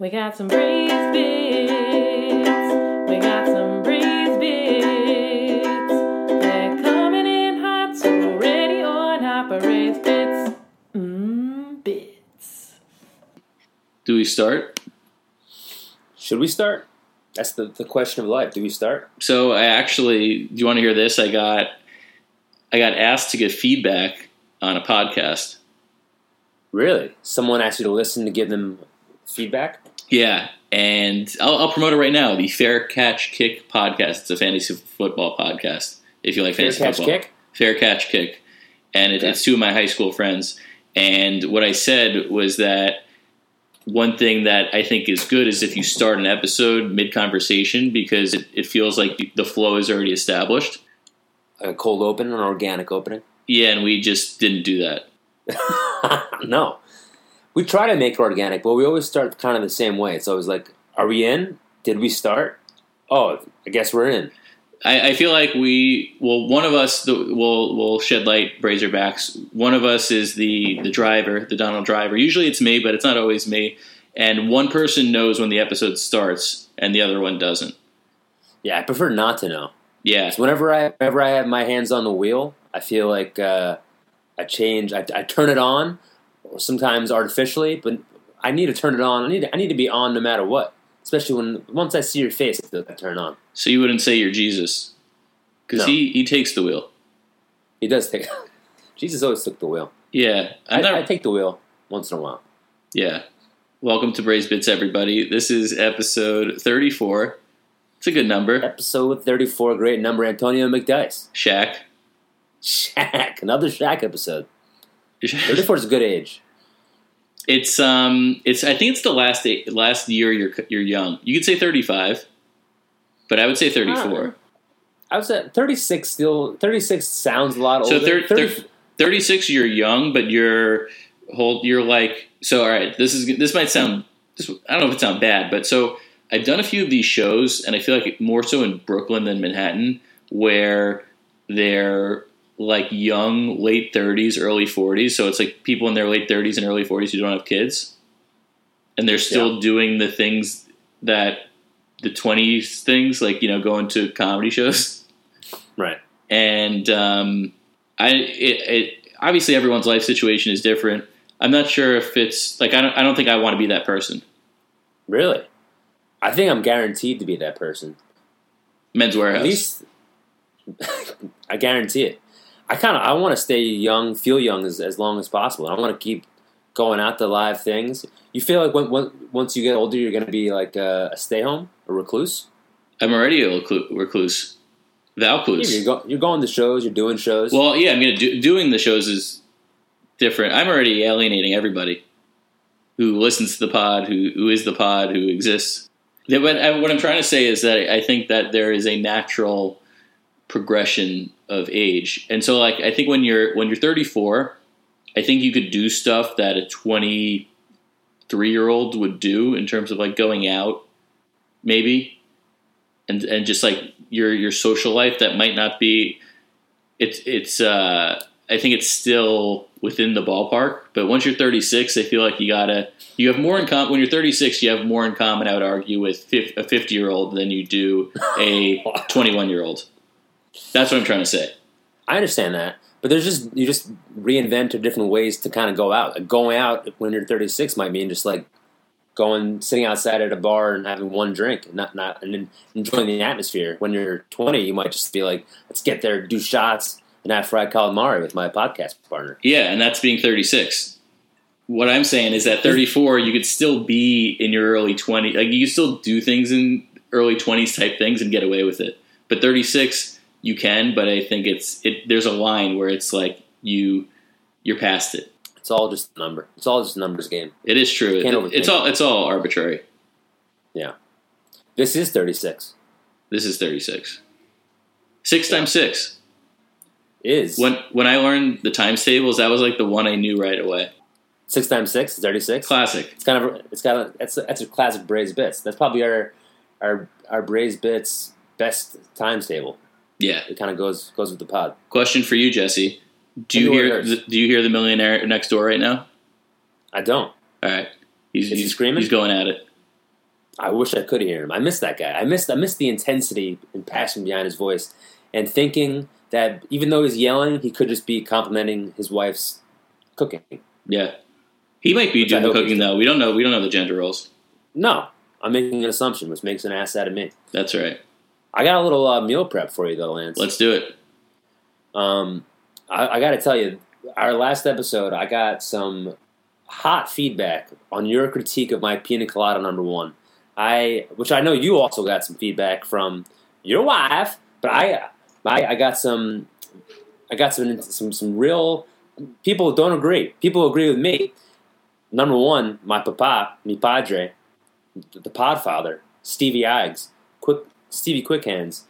We got some breeze bits. We got some breeze bits. They're coming in hot, so ready or not, breeze bits. Mmm, bits. Do we start? Should we start? That's the, the question of life. Do we start? So I actually, do you want to hear this? I got, I got asked to give feedback on a podcast. Really? Someone asked you to listen to give them feedback? Yeah, and I'll, I'll promote it right now. The Fair Catch Kick podcast. It's a fantasy football podcast. If you like Fair fantasy catch football, kick? Fair Catch Kick, and it, Okay. it's two of my high school friends. And what I said was that one thing that I think is good is if you start an episode mid conversation because it, it feels like the flow is already established. A cold open, an organic opening? Yeah, and we just didn't do that. no. We try to make it organic, but we always start kind of the same way. It's always like, are we in? Did we start? Oh, I guess we're in. I, I feel like we well one of us the, will will shed light Razorbacks. One of us is the the driver, the Donald driver. Usually it's me, but it's not always me. And one person knows when the episode starts, and the other one doesn't. Yeah, I prefer not to know. Yeah, So whenever I whenever I have my hands on the wheel, I feel like uh, I change. I, I turn it on, sometimes artificially, but I need to turn it on. I need to, I need to be on no matter what. Especially when once I see your face, I feel like I turn on. so you wouldn't say you're Jesus because No. he he takes the wheel. He does take. Jesus always took the wheel. Yeah, I. I take the wheel once in a while. yeah, welcome to Braze Bits, everybody. This is episode 34. It's a good number. Episode thirty-four, great number. Antonio McDyess, Shaq. Shaq, another Shaq episode. Thirty-four is a good age. It's um, it's I think it's the last eight, last year you're you're young. You could say thirty five, but I would say thirty four. I was at thirty-six. Still, thirty-six sounds a lot So older. thir- 30 thir- thirty six, you're young, but you're hold. You're like so. All right, this is this might sound. This, I don't know if it sounds bad, but so I've done a few of these shows, and I feel like more so in Brooklyn than Manhattan, where they're like young, late thirties, early forties. So it's like people in their late thirties and early forties who don't have kids, and they're still doing the things that the twenties things, like you know, going to comedy shows right. and um, I it, it obviously everyone's life situation is different. I'm not sure if it's like I don't I don't think I want to be that person. Really? I think I'm guaranteed to be that person. Men's Wearhouse. At least I guarantee it. I kind of I want to stay young, feel young as, as long as possible. I want to keep going out to live things. You feel like when, when once you get older, you're going to be like a, a stay home, a recluse. I'm already a reclu- recluse, Yeah, Valcluse. you're, go, you're going to shows, you're doing shows. Well, yeah, I mean, do, doing the shows is different. I'm already alienating everybody who listens to the pod, who who is the pod, who exists. Yeah, what I'm trying to say is that I think that there is a natural progression of age, and so like I think when you're when you're 34, I think you could do stuff that a 23 year old would do in terms of like going out, maybe, and and just like your your social life that might not be it's it's uh I think it's still within the ballpark. But once you're 36, I feel like you gotta you have more in common. When you're 36, you have more in common. I would argue with fif- a 50 year old than you do a 21 year old. That's what I'm trying to say. I understand that, but there's just you just reinvent different ways to kind of go out. Like going out when you're 36 might mean just like going sitting outside at a bar and having one drink, and not not and then enjoying the atmosphere. When you're 20, you might just be like, let's get there, do shots, and have fried calamari with my podcast partner. Yeah, and that's being 36. What I'm saying is that 34, you could still be in your early 20s. Like you could still do things in early 20s type things and get away with it. But 36, you can. But I think it's it. There's a line where it's like you you're past it. It's all just a number. It's all just a numbers game. It is true. It- it's all it's all arbitrary. Yeah. This is 36. This is 36. Six times six. Is When when I learned the times tables, that was like the one I knew right away. six times six is 36. Classic. It's kind of it's got a that's a, that's a classic Braves bits. That's probably our our our Braves bits best times table. Yeah. It kind of goes goes with the pod. Question for you, Jesse. Do you hear the, Do you hear the millionaire next door right now? I don't. All right. He's, he's screaming? He's going at it. I wish I could hear him. I miss that guy. I missed I missed the intensity and passion behind his voice, and thinking that even though he's yelling, he could just be complimenting his wife's cooking. Yeah, he might be Which doing the cooking though. We don't know. We don't know the gender roles. No, I'm making an assumption, which makes an ass out of me. That's right. I got a little uh, meal prep for you though, Lance. Let's do it. Um, I, I got to tell you, our last episode, I got some hot feedback on your critique of my pina colada number one. I, which I know you also got some feedback from your wife, but I, I, I got some, I got some, some, some real people don't agree. People agree with me. Number one, my papa, mi padre, the podfather, Stevie quick Stevie Quickhands.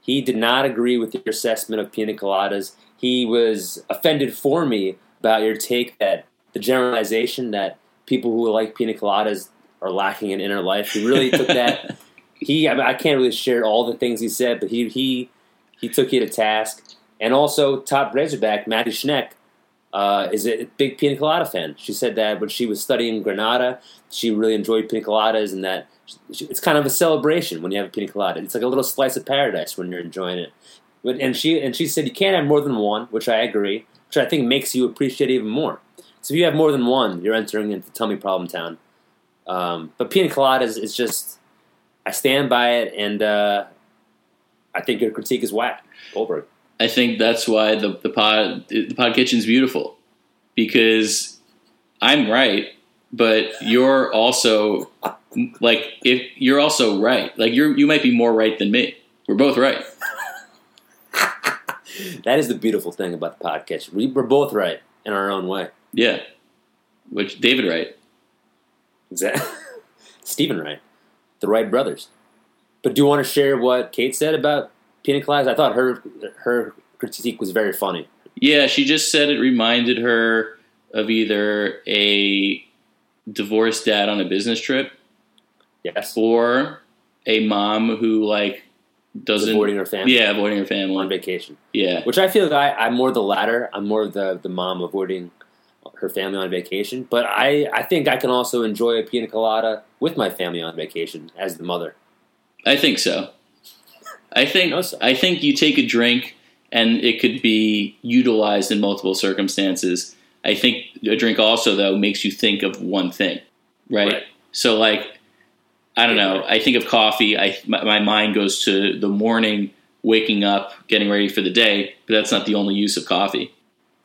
He did not agree with your assessment of pina coladas. He was offended for me about your take that the generalization that people who like pina coladas are lacking in inner life. He really took that. He, I, mean, I can't really share all the things he said, but he he he took you to task. And also, top Razorback Maddie Schneck uh, is a big pina colada fan. She said that when she was studying Granada, she really enjoyed pina coladas, and that it's kind of a celebration when you have a pina colada. It's like a little slice of paradise when you're enjoying it. But, and she and she said you can't have more than one, which I agree, which I think makes you appreciate even more. So if you have more than one, you're entering into tummy problem town. Um, but pina coladas is just, I stand by it, and uh, I think your critique is whack, Goldberg. I think that's why the the pod the pod kitchen's beautiful because I'm right, but you're also like if you're also right. Like you're you might be more right than me. We're both right. That is the beautiful thing about the podcast. We, we're both right in our own way. Yeah. Which David Wright. Exactly. Stephen Wright, the Wright brothers. But do you want to share what Kate said about pina coladas? I thought her her critique was very funny. Yeah, she just said it reminded her of either a divorced dad on a business trip Yes, or a mom who like doesn't avoiding her family Yeah, avoiding her family on vacation. Yeah. Which I feel like I, I'm more the latter. I'm more the the mom avoiding her family on vacation. But I I think I can also enjoy a pina colada with my family on vacation as the mother. I think so. I think sir. I think you take a drink and it could be utilized in multiple circumstances. I think a drink also though makes you think of one thing, right? Right. So like I don't know, I think of coffee, I my, my mind goes to the morning waking up, getting ready for the day, but that's not the only use of coffee.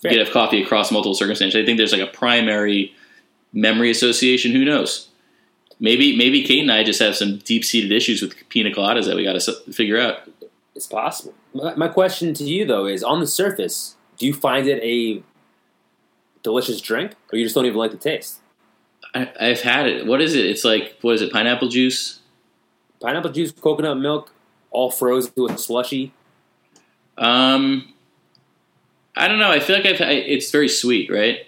Fair. You get have coffee across multiple circumstances. I think there's like a primary memory association, who knows? Maybe maybe Kate and I just have some deep seated issues with pina coladas that we got to figure out. It's possible. My, my question to you though is: on the surface, do you find it a delicious drink, or you just don't even like the taste? I, I've had it. What is it? It's like what is it? Pineapple juice. Pineapple juice, coconut milk, all frozen a slushy. Um, I don't know. I feel like I've. I, it's very sweet, right?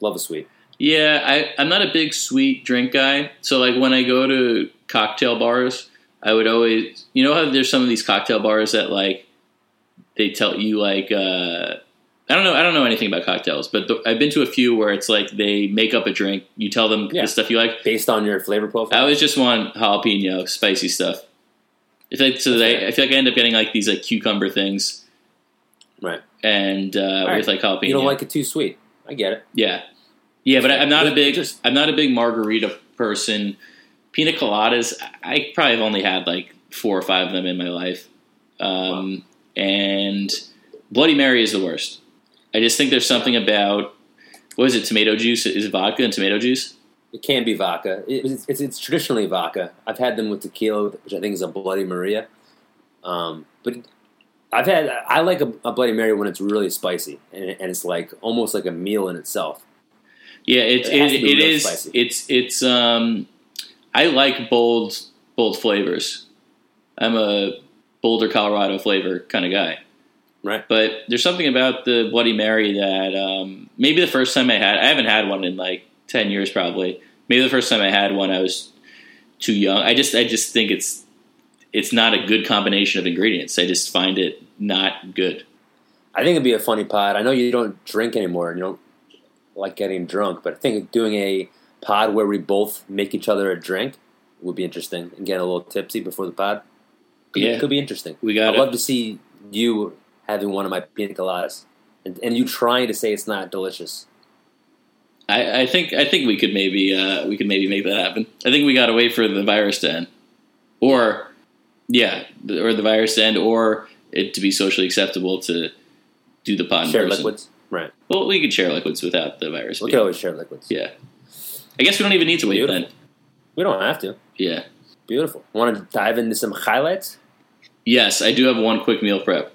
Love a sweet. Yeah, I, I'm not a big sweet drink guy. So like when I go to cocktail bars, I would always, you know, how there's some of these cocktail bars that like they tell you like. uh I don't know. I don't know anything about cocktails, but the, I've been to a few where it's like they make up a drink. You tell them Yeah. the stuff you like. Based on your flavor profile. I always just want jalapeno, spicy stuff. If I, so they, I feel like I end up getting like these like cucumber things, right. and uh, right. with like jalapeno. You don't like it too sweet. I get it. yeah, yeah, but I, I'm not a big just- I'm not a big margarita person. Pina coladas, I probably have only had like four or five of them in my life, um, and Bloody Mary is the worst. I just think there's something about what is it? Tomato juice is it vodka and tomato juice? It can be vodka. It's, it's, it's traditionally vodka. I've had them with tequila, which I think is a Bloody Maria. Um, but I've had I like a, a Bloody Mary when it's really spicy and, and it's like almost like a meal in itself. Yeah, It it, it real spicy. it's it's um I like bold bold flavors. I'm a Boulder, Colorado flavor kind of guy. Right. But there's something about the Bloody Mary that um, maybe the first time I had I haven't had one in like ten years probably. Maybe the first time I had one I was too young. I just I just think it's it's not a good combination of ingredients. I just find it not good. I think it'd be a funny pod. I know you don't drink anymore and you don't like getting drunk, but I think doing a pod where we both make each other a drink would be interesting and get a little tipsy before the pod. Could, Yeah. be, could be interesting. We got I'd love to see you having one of my pina coladas and, and you trying to say it's not delicious. I, I think I think we could maybe uh, we could maybe make that happen. I think we got to wait for the virus to end, or yeah, or the virus to end, or it to be socially acceptable to do the pod in Share person. liquids, right? Well, we could share liquids without the virus. We could always share liquids. Yeah, I guess we don't even need to wait Beautiful. then. We don't have to. Yeah. Beautiful. Want to dive into some highlights, Yes, I do have one quick meal prep.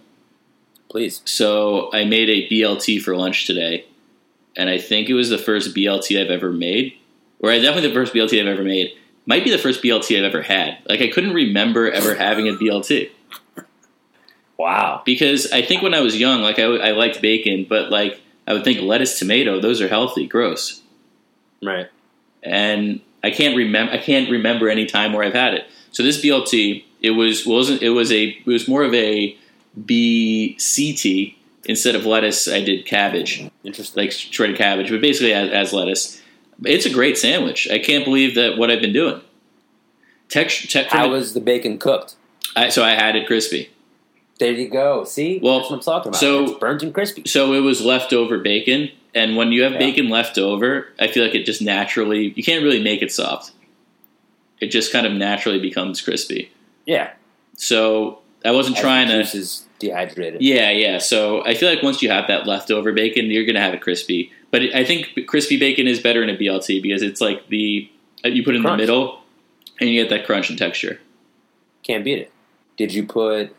Please? So I made a BLT for lunch today, and I think it was the first BLT I've ever made, or definitely the first BLT I've ever made. Might be the first BLT I've ever had. Like I couldn't remember ever having a BLT Wow. because I think when I was young, like I, I liked bacon, but like I would think lettuce, tomato, those are healthy, gross, Right. and I can't remember. I can't remember any time where I've had it. So this BLT, it was wasn't it was a it was more of a BCT instead of lettuce. I did cabbage. Interesting. like shredded cabbage, but basically as, as lettuce. It's a great sandwich. I can't believe that what I've been doing. Text, te- How was the bacon cooked? I, so I had it crispy. There you go. See, Well, that's what I'm talking about. so- it's burnt and crispy. So it was leftover bacon, and when you have Yeah. bacon left over, I feel like it just naturally you can't really make it soft. It just kind of naturally becomes crispy. Yeah. So I wasn't As trying to. Dehydrated. Yeah, yeah. So I feel like once you have that leftover bacon, you're gonna have it crispy. But it, I think crispy bacon is better in a BLT because it's like the uh, you put it in Crunch. the middle, and you get that crunch and texture. Can't beat it. Did you put?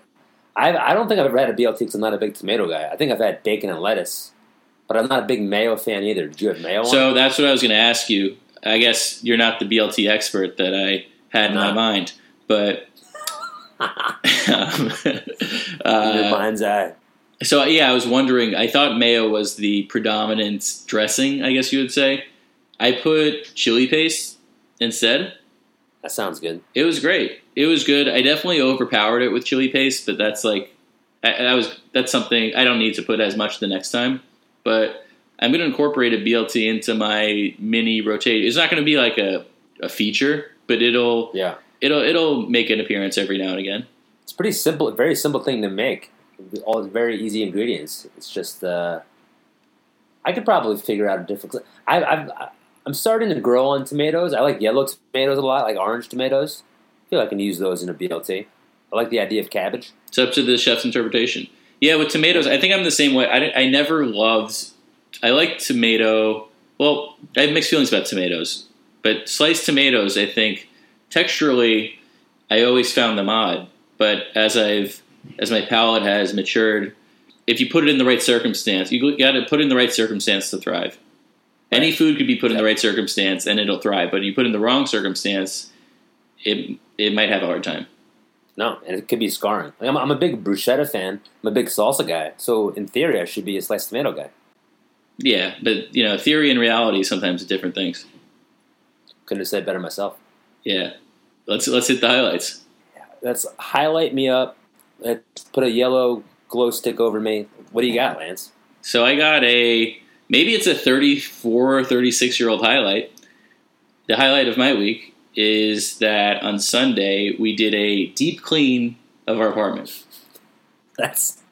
I I don't think I've ever had a BLT because I'm not a big tomato guy. I think I've had bacon and lettuce, but I'm not a big mayo fan either. Did you have mayo? on? So that's what I was going to ask you. I guess you're not the BLT expert that I had in my uh-huh. mind, but um, your uh, mind's eye. so yeah, I was wondering. I thought mayo was the predominant dressing. I guess you would say. I put chili paste instead. That sounds good. It was great. It was good. I definitely overpowered it with chili paste, but that's like I, that was that's something I don't need to put as much the next time. But I'm going to incorporate a BLT into my mini rotate. It's not going to be like a, a feature, but it'll Yeah, it'll it'll make an appearance every now and again. it's pretty simple. Very simple thing to make. All very easy ingredients. It's just uh, I could probably figure out a different. I, I've I'm starting to grow on tomatoes. I like yellow tomatoes a lot, like orange tomatoes. I feel like I can use those in a BLT. I like the idea of cabbage. It's up to the chef's interpretation. Yeah, with tomatoes, I think I'm the same way. I, I never loved. I like tomato. Well, I have mixed feelings about tomatoes, but sliced tomatoes, I think texturally, I always found them odd. But as I've as my palate has matured, if you put it in the right circumstance, you got to put it in the right circumstance to thrive. Any food could be put in the right circumstance and it'll thrive, but if you put it in the wrong circumstance, it it might have a hard time. No, and it could be scarring. Like, I'm, I'm a big bruschetta fan. I'm a big salsa guy. So in theory, I should be a sliced tomato guy. Yeah, but you know, theory and reality sometimes are different things. Couldn't have said better myself. Yeah, let's let's hit the highlights. Let's highlight me up. Let's put a yellow glow stick over me. What do you got, Lance? So I got a maybe it's a 34 or 36 year old highlight. The highlight of my week is that on Sunday we did a deep clean of our apartment. That's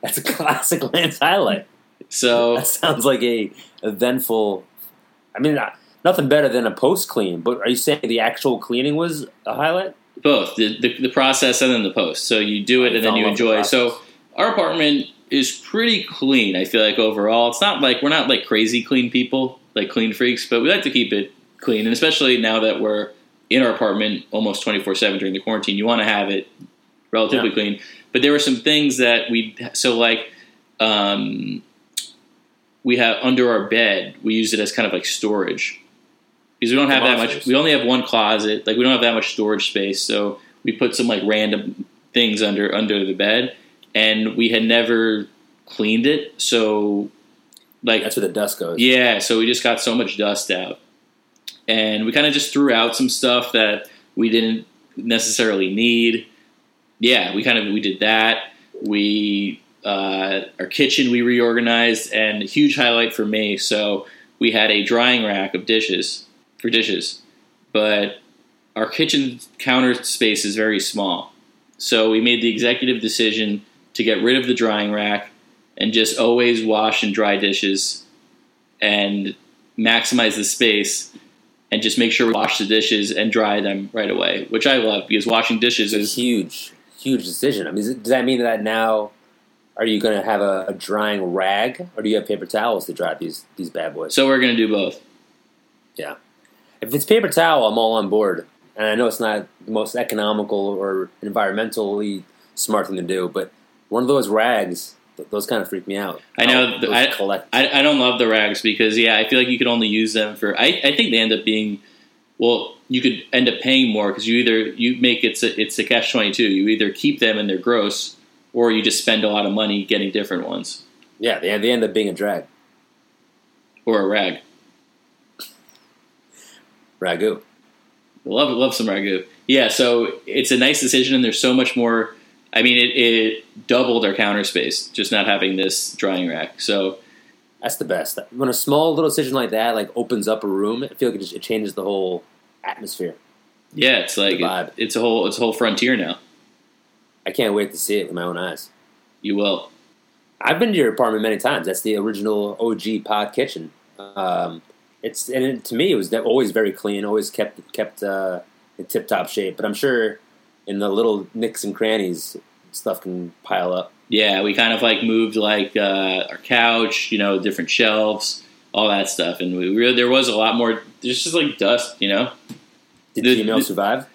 that's a classic Lance highlight. So That sounds like a eventful. I mean, nothing better than a post clean. But are you saying the actual cleaning was a highlight? both the, the the process and then the post. So you do it I and then you in love with enjoy. the So our apartment is pretty clean. I feel like overall, it's not like we're not like crazy clean people, like clean freaks, but we like to keep it clean. And especially now that we're in our apartment almost twenty four seven during the quarantine, you want to have it relatively Yeah. clean. But there were some things that we so like. Um, we have under our bed. We use it as kind of like storage because we don't have that much. We only have one closet. Like we don't have that much storage space, so we put some like random things under under the bed, and we had never cleaned it. So, like, That's where the dust goes. yeah, so we just got so much dust out, and we kind of just threw out some stuff that we didn't necessarily need. Yeah, we kind of we did that. We uh, our kitchen we reorganized, and a huge highlight for me. So we had a drying rack of dishes for dishes, but our kitchen counter space is very small. So we made the executive decision to get rid of the drying rack and just always wash and dry dishes and maximize the space and just make sure we wash the dishes and dry them right away, which I love because washing dishes is huge, huge decision. I mean, does that mean that now are you going to have a, a drying rag, or do you have paper towels to dry these these bad boys? so we're going to do both. If it's paper towel, I'm all on board. And I know it's not the most economical or environmentally smart thing to do, but one of those rags, those kind of freak me out. I know, How I- collect. I, I don't love the rags because yeah, I feel like you could only use them for. I, I think they end up being well. You could end up paying more because you either you make it's a, it's a catch twenty two. You either keep them and they're gross, or you just spend a lot of money getting different ones yeah, they, they end up being a drag. or a rag. Ragu. Love love some ragu. Yeah, so it's a nice decision, and there's so much more. I mean, it, it doubled our counter space just not having this drying rack. So That's the best. When a small little decision like that like opens up a room, I feel like it, just, it changes the whole atmosphere. yeah, it's like it, it's a whole it's a whole frontier now. I can't wait to see it with my own eyes. You will. I've been to your apartment many times. That's the original OG pod kitchen. Um, it's and it, to me it was always very clean, always kept kept uh, in tip top shape. But I'm sure in the little nicks and crannies, stuff can pile up. Yeah, we kind of like moved like uh, our couch, you know, different shelves, all that stuff, and we really there was a lot more. There's just like dust, you know. Did The- Gmail the- survive?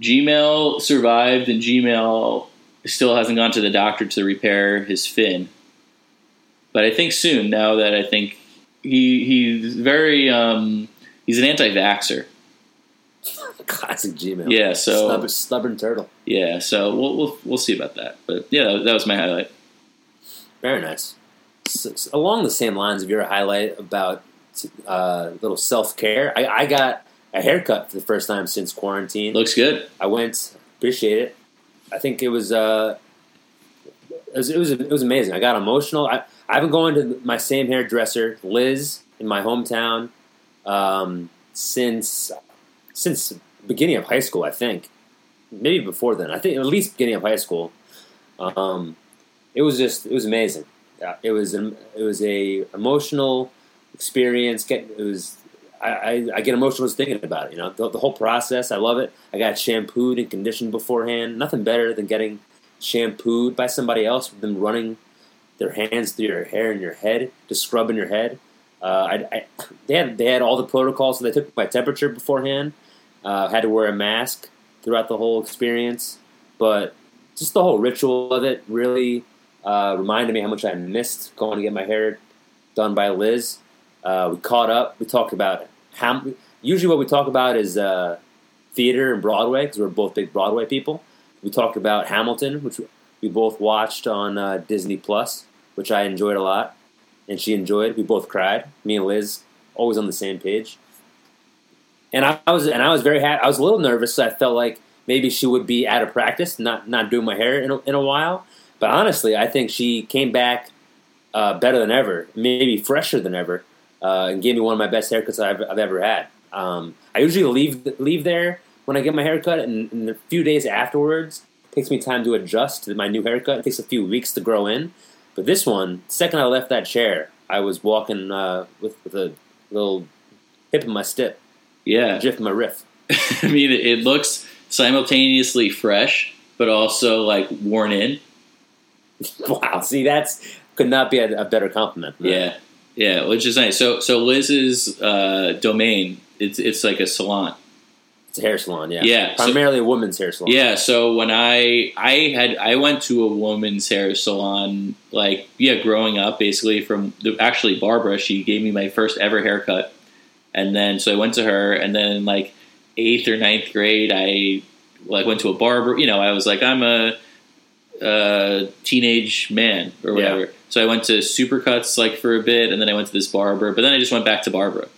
Gmail survived, and Gmail still hasn't gone to the doctor to repair his fin. But I think soon. Now that I think he he's very um, he's an anti-vaxer. Classic Gmail. Yeah, so stubborn, stubborn turtle. yeah, so we'll we'll we'll see about that. But yeah, that, was my highlight. Very nice. S s- along the same lines of your highlight about uh, little self care, I, I got a haircut for the first time since quarantine. Looks good. I went, appreciate it. I think it was uh, it was it was, it was amazing. I got emotional. I I've been going to my same hairdresser, Liz, in my hometown, um, since since beginning of high school. I think maybe before then. I think at least beginning of high school. Um, it was just it was amazing. It was an, it was a emotional experience. Get it was I, I, I get emotional just thinking about it. You know, the, the whole process. I love it. I got shampooed and conditioned beforehand. Nothing better than getting shampooed by somebody else with them running their hands through your hair and your head, just scrubbing your head. Uh, I, I, they had they had all the protocols, so they took my temperature beforehand. Uh, had to wear a mask throughout the whole experience, but just the whole ritual of it really uh, reminded me how much I missed going to get my hair done by Liz. Uh, we caught up. We talked about how. Usually, what we talk about is uh, theater and Broadway because we're both big Broadway people. We talked about Hamilton, which we both watched on uh, Disney Plus, which I enjoyed a lot, and she enjoyed. We both cried. Me and Liz always on the same page. And I, I was and I was very happy. I was a little nervous. So I felt like maybe she would be out of practice, not not doing my hair in a, in a while. But honestly, I think she came back uh, better than ever, maybe fresher than ever, uh, and gave me one of my best haircuts I've, I've ever had. Um, I usually leave leave there when I get my haircut, and, and a few days afterwards takes me time to adjust to my new haircut. It takes a few weeks to grow in. But this one, the second I left that chair, I was walking uh, with, with a little hip in my step, Yeah, jiff in my riff. I mean, it, looks simultaneously fresh, but also like worn in. Wow, see, that's could not be a, a better compliment. Yeah, yeah, which is nice. So, so Liz's uh, domain, it's it's like a salon. It's a hair salon. Yeah, Yeah, so- primarily a woman's hair salon. Yeah. So when I I had I went to a woman's hair salon, like yeah, growing up, basically from the, actually Barbara, she gave me my first ever haircut, and then so I went to her, and then like eighth or ninth grade, I like went to a barber. You know, I was like, I'm a, a teenage man or Yeah. whatever. So I went to Supercuts like for a bit, and then I went to this barber, but then I just went back to Barbara,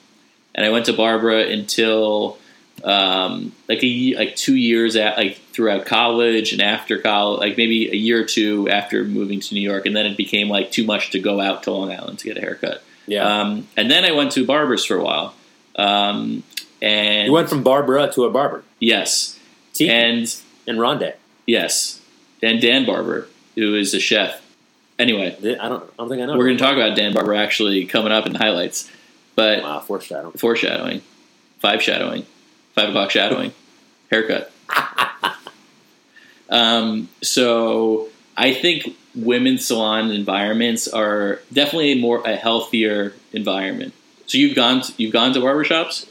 and I went to Barbara until um, like a like two years at like throughout college and after college, like maybe a year or two after moving to New York, and then it became like too much to go out to Long Island to get a haircut. yeah. Um, and then I went to barbers for a while, um, and you went from Barbara to a barber. Yes, Tiki and, and Ronde. yes, and Dan Barber, who is a chef. Anyway, I don't. I don't think I know. we're going to talk about Dan Barber actually coming up in highlights, but Wow, foreshadowing. foreshadowing, five shadowing, five o'clock shadowing, haircut. um, so I think women's salon environments are definitely more a healthier environment. So you've gone to, you've gone to barbershops?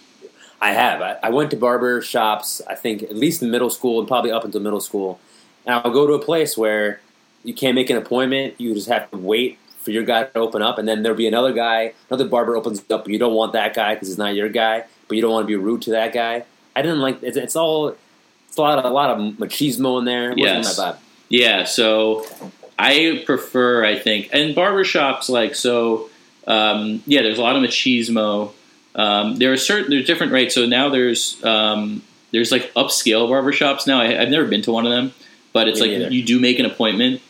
I have. I, I went to barber shops. I think at least in middle school and probably up until middle school. And I'll go to a place where you can't make an appointment. You just have to wait for your guy to open up, and then there'll be another guy, another barber opens up. You don't want that guy because he's not your guy, but you don't want to be rude to that guy. I didn't like. It's, it's all. It's a lot of a lot of machismo in there. It wasn't Yes. Yeah, so I prefer, I think, and barbershops like so. Um, yeah, there's a lot of machismo. Um, there are certain there's different rates. So now there's um, there's like upscale barbershops now. I, I've never been to one of them, but it's Me like neither. you do make an appointment,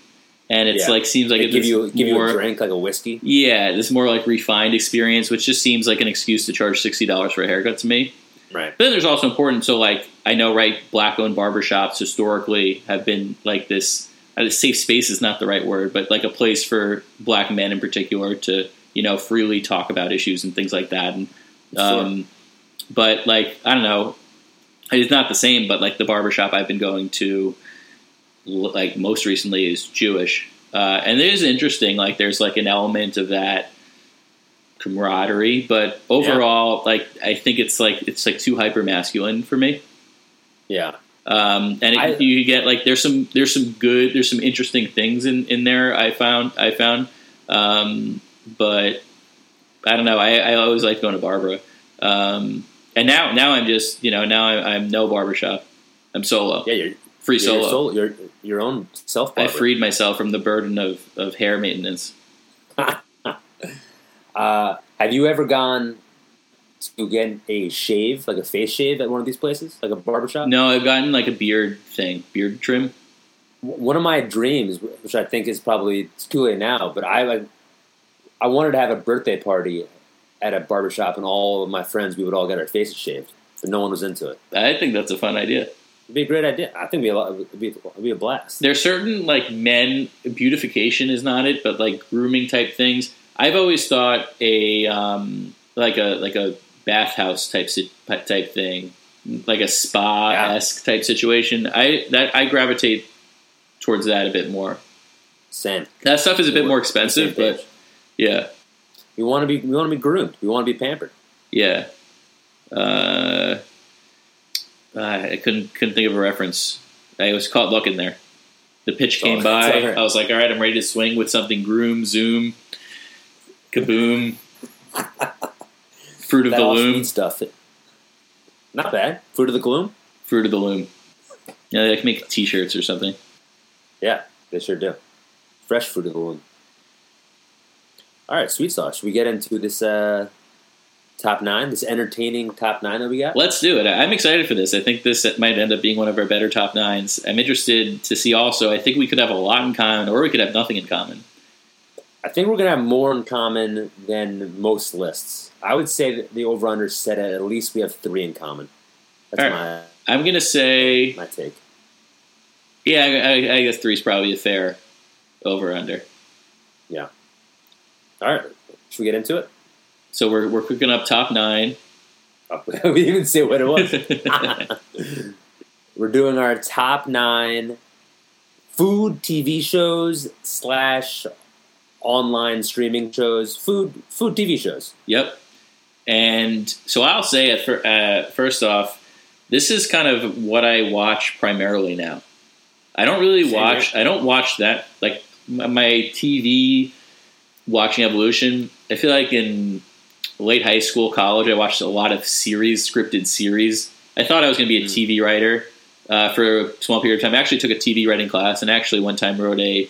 and it's Yeah. like seems like They it's give you give you a drink like a whiskey. Yeah, this more like refined experience, which just seems like an excuse to charge sixty dollars for a haircut to me. Right. But then there's also important. So like I know, right? Black owned barbershops historically have been like this. Uh, safe space is not the right word, but like a place for black men in particular to you know freely talk about issues and things like that. And um, but like I don't know, it's not the same. But like the barbershop I've been going to, like most recently, is Jewish, uh, and it is interesting. Like there's like an element of that camaraderie, but overall, like I think it's like it's like too hyper masculine for me. Yeah. Um, and it, I- you get like there's some there's some good there's some interesting things in, in there. I found I found, um, but I don't know. I, I always like going to Barbara, um, and now now I'm just you know now I'm, I'm no barbershop. I'm solo, Yeah. You're, free you're solo. your your own self. I freed myself from the burden of, of hair maintenance. Uh, have you ever gone to get a shave, like a face shave, at one of these places, like a barbershop? No, I've gotten like a beard thing, beard trim. One of my dreams, which I think is probably it's too late now, but I like, I wanted to have a birthday party at a barbershop, and all of my friends, we would all get our faces shaved, but no one was into it. I think that's a fun idea. It'd be a great idea. I think it'd be a, lot, it'd be, it'd be a blast. there's certain like men beautification is not it, but like grooming type things. I've always thought a um, like a like a bathhouse type type thing, like a spa esque type situation. I that I gravitate towards that a bit more. Same. That stuff is a bit more expensive, but yeah, we want to be we want to be groomed. We want to be pampered. yeah. Uh, I couldn't couldn't think of a reference. I was caught looking there. The pitch came Oh, by. right. I was like, all right, I'm ready to swing with something. Groom, zoom, kaboom, fruit of That the loom, stuff. Not bad. Fruit of the gloom. fruit of the loom. Yeah, they can make T-shirts or something. Yeah, they sure do. Fresh fruit of the loom. All right, sweet sauce. Should we get into this uh, top nine? This entertaining top nine that we got. Let's do it. I'm excited for this. I think this might end up being one of our better top nines. I'm interested to see also. I think we could have a lot in common, or we could have nothing in common. I think we're gonna have more in common than most lists. I would say that the over under set at at least we have three in common. That's All my I'm gonna say, my take. yeah, I, I, I guess three is probably a fair over under. Yeah. All right, should we get into it? So we're we're cooking up top nine. Oh, we didn't even say what it was. We're doing our top nine food TV shows slash online streaming shows. Food food TV shows. Yep. And so I'll say it for, uh, first off, this is kind of what I watch primarily now. I don't really Same watch. I don't watch that like my TV watching evolution. I feel like in late high school, college, I watched a lot of series, scripted series. I thought I was going to be a Mm. TV writer uh, for a small period of time. I actually took a TV writing class, and actually one time wrote a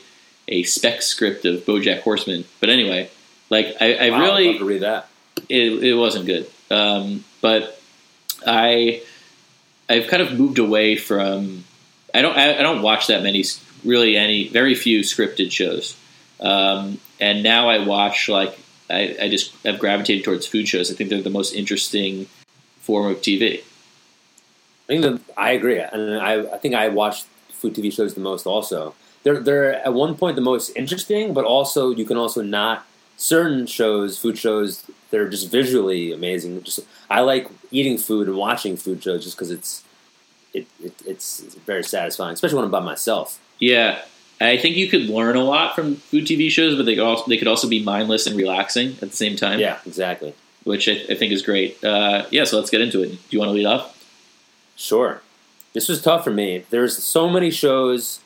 a spec script of BoJack Horseman. But anyway, like I, I Wow, really to read that. it, it wasn't good. Um, but I I've kind of moved away from I don't I, I don't watch that many really any very few scripted shows. Um, and now I watch like I, I just have gravitated towards food shows. I think they're the most interesting form of TV. I think that I agree, and I, I think I watch food TV shows the most. Also, they're they're at one point the most interesting, but also you can also not certain shows, food shows, they're just visually amazing. Just I like eating food and watching food shows just because it's it, it it's, it's very satisfying, especially when I'm by myself. Yeah, I think you could learn a lot from food TV shows, but they could also, they could also be mindless and relaxing at the same time. Yeah, exactly. which I, I think is great. Uh, yeah, so let's get into it. Do you want to lead off? Sure. This was tough for me. There's so many shows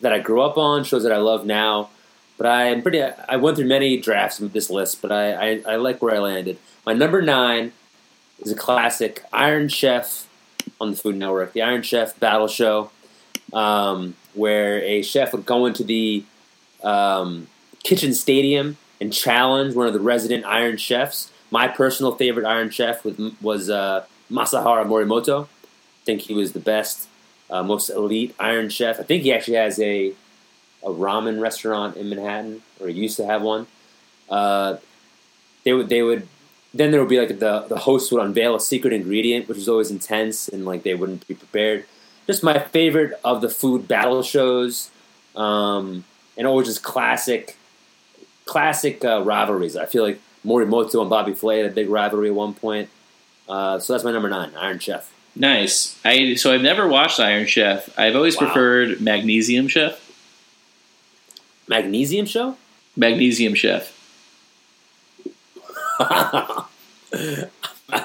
that I grew up on, shows that I love now, but I'm pretty. I went through many drafts of this list, but I, I, I like where I landed. My number nine is a classic, Iron Chef on the Food Network, the Iron Chef Battle Show, um, where a chef would go into the um, kitchen stadium and challenge one of the resident Iron Chefs. My personal favorite Iron Chef was, was uh, Masaharu Morimoto. I think he was the best, uh, most elite Iron Chef. I think he actually has a a ramen restaurant in Manhattan, or he used to have one. Uh, they would they would then there would be like the the host would unveil a secret ingredient, which was always intense and like they wouldn't be prepared. Just my favorite of the food battle shows, um, and always just classic, classic uh, rivalries. I feel like Morimoto and Bobby Flay had a big rivalry at one point. Uh, so that's my number nine, Iron Chef. Nice. I so I've never watched Iron Chef. I've always Wow. preferred Magnesium Chef. Magnesium Chef. Magnesium Chef. I,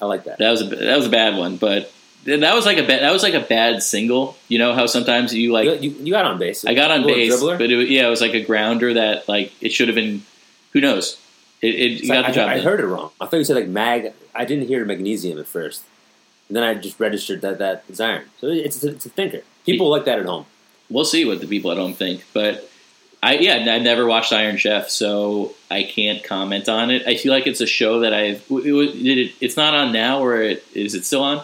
I like that. That was a that was a bad one, but that was like a bad, that was like a bad single. You know how sometimes you like you, you, you got on base. I got on base, dribbler. but it, yeah, it was like a grounder that like it should have been. Who knows? It, it It's got like- the job I, I heard it wrong. I thought you said like mag. I didn't hear magnesium at first, and then I just registered that that is iron. So it's it's a thinker. People like that at home. we'll see what the people at home think. But I yeah, I never watched Iron Chef, so I can't comment on it. I feel like it's a show that I've. It, it, it's not on now, or it, is it still on?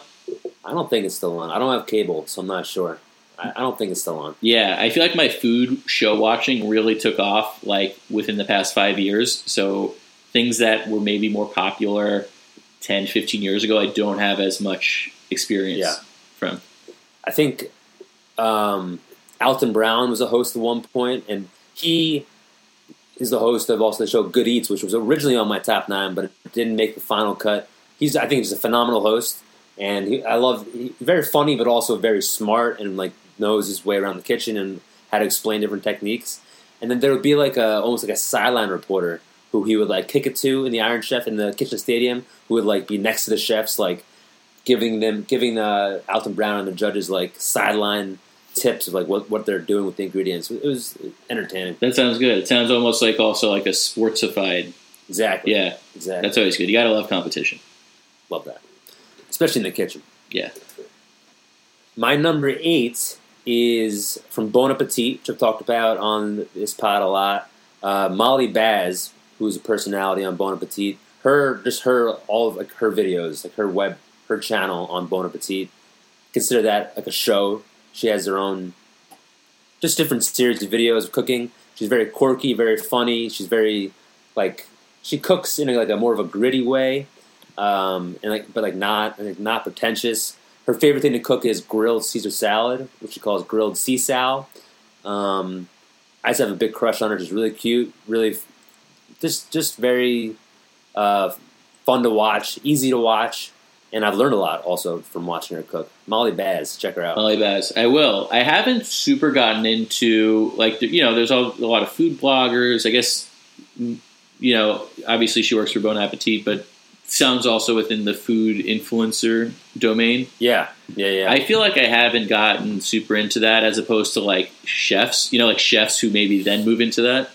I don't think it's still on. I don't have cable, so I'm not sure. I, I don't think it's still on. Yeah, I feel like my food show watching really took off like within the past five years. So things that were maybe more popular 10, 15 years ago, I don't have as much experience Yeah. from. I think um, Alton Brown was a host at one point, and he is the host of also the show Good Eats, which was originally on my top nine, but it didn't make the final cut. He's, I think, he's a phenomenal host, and he, I love he, very funny, but also very smart and like knows his way around the kitchen and how to explain different techniques. And then there would be like a almost like a sideline reporter who he would like kick it to in the Iron Chef in the kitchen stadium, who would like be next to the chefs, like giving them giving uh, Alton Brown and the judges like sideline tips of like what, what they're doing with the ingredients. It was entertaining. That sounds good. It sounds almost like also like a sportsified. Exactly. Yeah, Exactly. that's always good. You gotta love competition. Love that. Especially in the kitchen. Yeah. My number eight is from Bon Appetit, which I've talked about on this pod a lot. Uh, Molly Baz, who's a personality on Bon Appetit, her just her all of like her videos, like her web, her channel on Bon Appetit. Consider that like a show. She has her own, just different series of videos of cooking. She's very quirky, very funny. She's very like she cooks in a, like a more of a gritty way, um, and like but like not like not pretentious. Her favorite thing to cook is grilled Caesar salad, which she calls grilled sea sal. Um, I just have a big crush on her. She's really cute, really, just just very uh, fun to watch, easy to watch, and I've learned a lot also from watching her cook. Molly Baz, check her out. Molly Baz. I will. I haven't super gotten into like you know. There's all, a lot of food bloggers. I guess mm, you know. Obviously, she works for Bon Appetit, but sounds also within the food influencer domain. Yeah, yeah, yeah. I feel like I haven't gotten super into that as opposed to like chefs. You know, like chefs who maybe then move into that.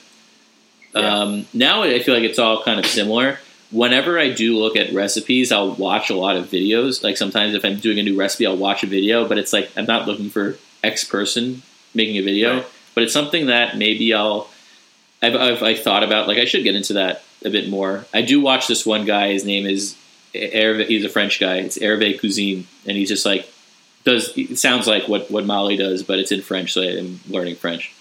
Yeah. Um, now I feel like it's all kind of similar. Whenever I do look at recipes, I'll watch a lot of videos. Like sometimes if I'm doing a new recipe, I'll watch a video, but it's like I'm not looking for X person making a video, Right. but it's something that maybe I'll. I've, I've I thought about like I should get into that a bit more. I do watch this one guy. His name is Hervé. He's a French guy. It's Hervé Cuisine, and he's just like does. It sounds like what what Molly does, but it's in French, so I'm learning French.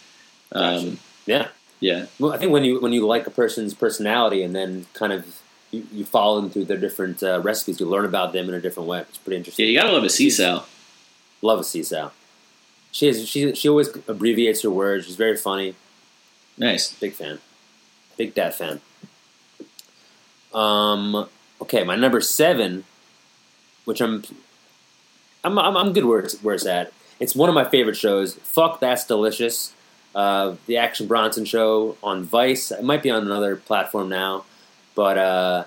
Um, yeah. Yeah, Well, I think when you when you like a person's personality and then kind of you, you follow them through their different uh, recipes. You learn about them in a different way. It's pretty interesting. Yeah, you gotta love a sea sal. Love a Sal. She is, she she always abbreviates her words. She's very funny. Nice. Big fan. Big Dad fan. Um. Okay, my number seven, which I'm, I'm, I'm, I'm good where it's, where it's at. It's one of my favorite shows. Fuck, that's delicious. Uh, the Action Bronson show on Vice. It might be on another platform now, but uh,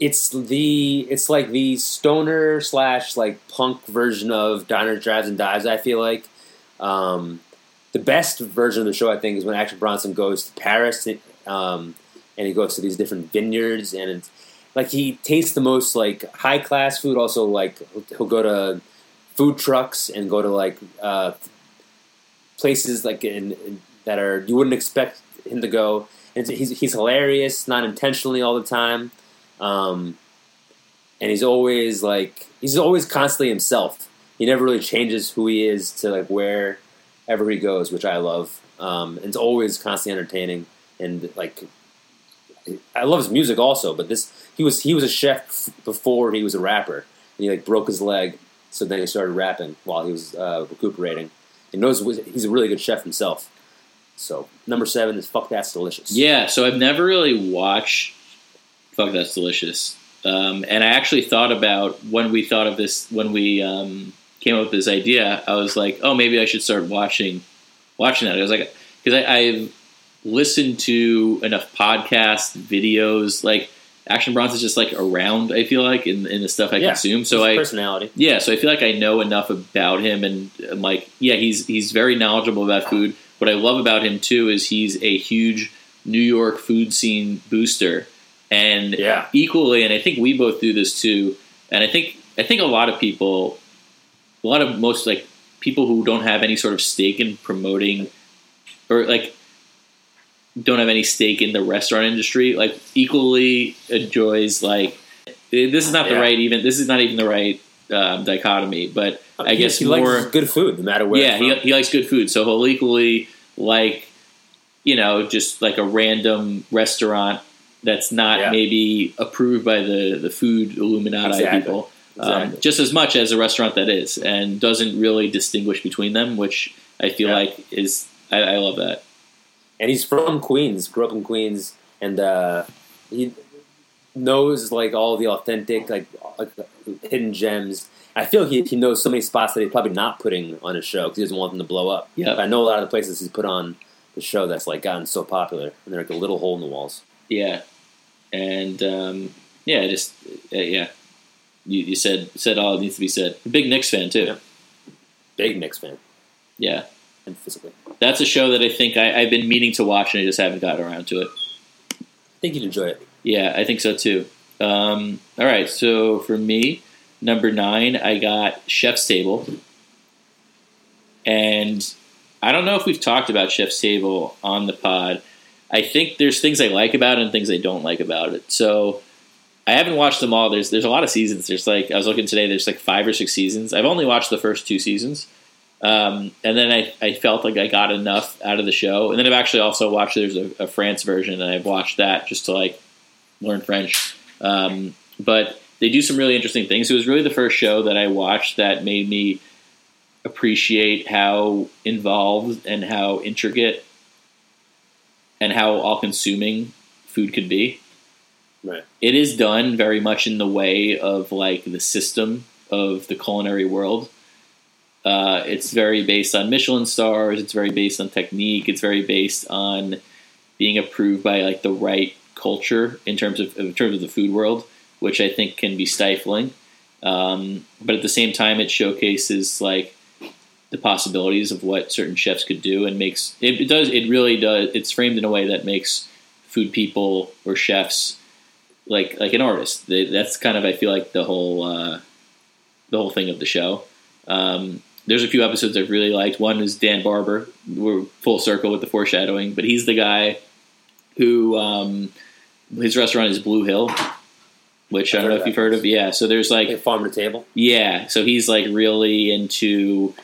it's the it's like the stoner slash like punk version of Diners, Drives and Dives. I feel like. Um, the best version of the show, I think, is when Action Bronson goes to Paris, um, and he goes to these different vineyards, and it's like he tastes the most like high class food. Also, like he'll go to food trucks and go to like uh, places like in, in that are you wouldn't expect him to go. And he's he's hilarious, not intentionally all the time, um, and he's always like he's always constantly himself. He never really changes who he is to like where ever he goes, which I love. Um, and it's always constantly entertaining and like I love his music also. But this he was he was a chef before he was a rapper, and he like broke his leg, so then he started rapping while he was uh, recuperating. He knows he's a really good chef himself. So number seven is fuck that's delicious. Yeah, so I've never really watched Fuck That's Delicious. Um, and I actually thought about when we thought of this, when we um, came up with this idea, I was like, oh, maybe I should start watching watching that. I was like, because I've listened to enough podcasts, videos, like Action Bronson's just like around, I feel like, in, in the stuff I Yeah, consume. So I, personality. yeah, so I feel like I know enough about him, and I'm like, yeah, he's he's very knowledgeable about food. What I love about him too is he's a huge New York food scene booster, and Yeah. equally, and I think we both do this too. And I think I think a lot of people, a lot of most like people who don't have any sort of stake in promoting, or like don't have any stake in the restaurant industry, like equally enjoys like this is not the Yeah. right even this is not even the right um, dichotomy, but I He- guess he more likes good food no matter where. yeah he, he likes good food so he'll equally like you know just like a random restaurant that's not Yeah. maybe approved by the the food illuminati Exactly. people um, just as much as a restaurant that is and doesn't really distinguish between them which i feel Yeah. like is I, I love that and he's from Queens, grew up in Queens, and uh, he knows like all the authentic, like, like hidden gems. I feel he he knows so many spots that he's probably not putting on his show because he doesn't want them to blow up. Yeah. I know a lot of the places he's put on the show that's like gotten so popular, and they're like a little hole in the walls. yeah and um, yeah just uh, yeah you, you said said all that needs to be said big Knicks fan too Yeah. Big Knicks fan, yeah and physically, that's a show that I think I, I've been meaning to watch and I just haven't gotten around to it. I think you'd enjoy it. Yeah, I think so too. Um, all right, so for me, number nine, I got Chef's Table, and I don't know if we've talked about Chef's Table on the pod. I think there's things I like about it and things I don't like about it. So I haven't watched them all. There's there's a lot of seasons. There's like I was looking today. There's like five or six seasons. I've only watched the first two seasons. Um, and then I, I felt like I got enough out of the show. And then I've actually also watched there's a, a France version, and I've watched that just to like learn French. Um, but they do some really interesting things. It was really the first show that I watched that made me appreciate how involved and how intricate and how all consuming food could be. Right. It is done very much in the way of like the system of the culinary world. Uh, it's very based on Michelin stars. It's very based on technique. It's very based on being approved by like the right culture in terms of in terms of the food world, which I think can be stifling. Um, but at the same time, it showcases like the possibilities of what certain chefs could do, and makes it, it does it really does. It's framed in a way that makes food people or chefs like like an artist. They, that's kind of I feel like the whole uh, the whole thing of the show. Um, there's a few episodes I've really liked. One is Dan Barber. We're full circle with the foreshadowing, but he's the guy who um, his restaurant is Blue Hill, which I I've don't know if you've heard of. Yeah, so there's like Like farm to table. yeah, so he's like really into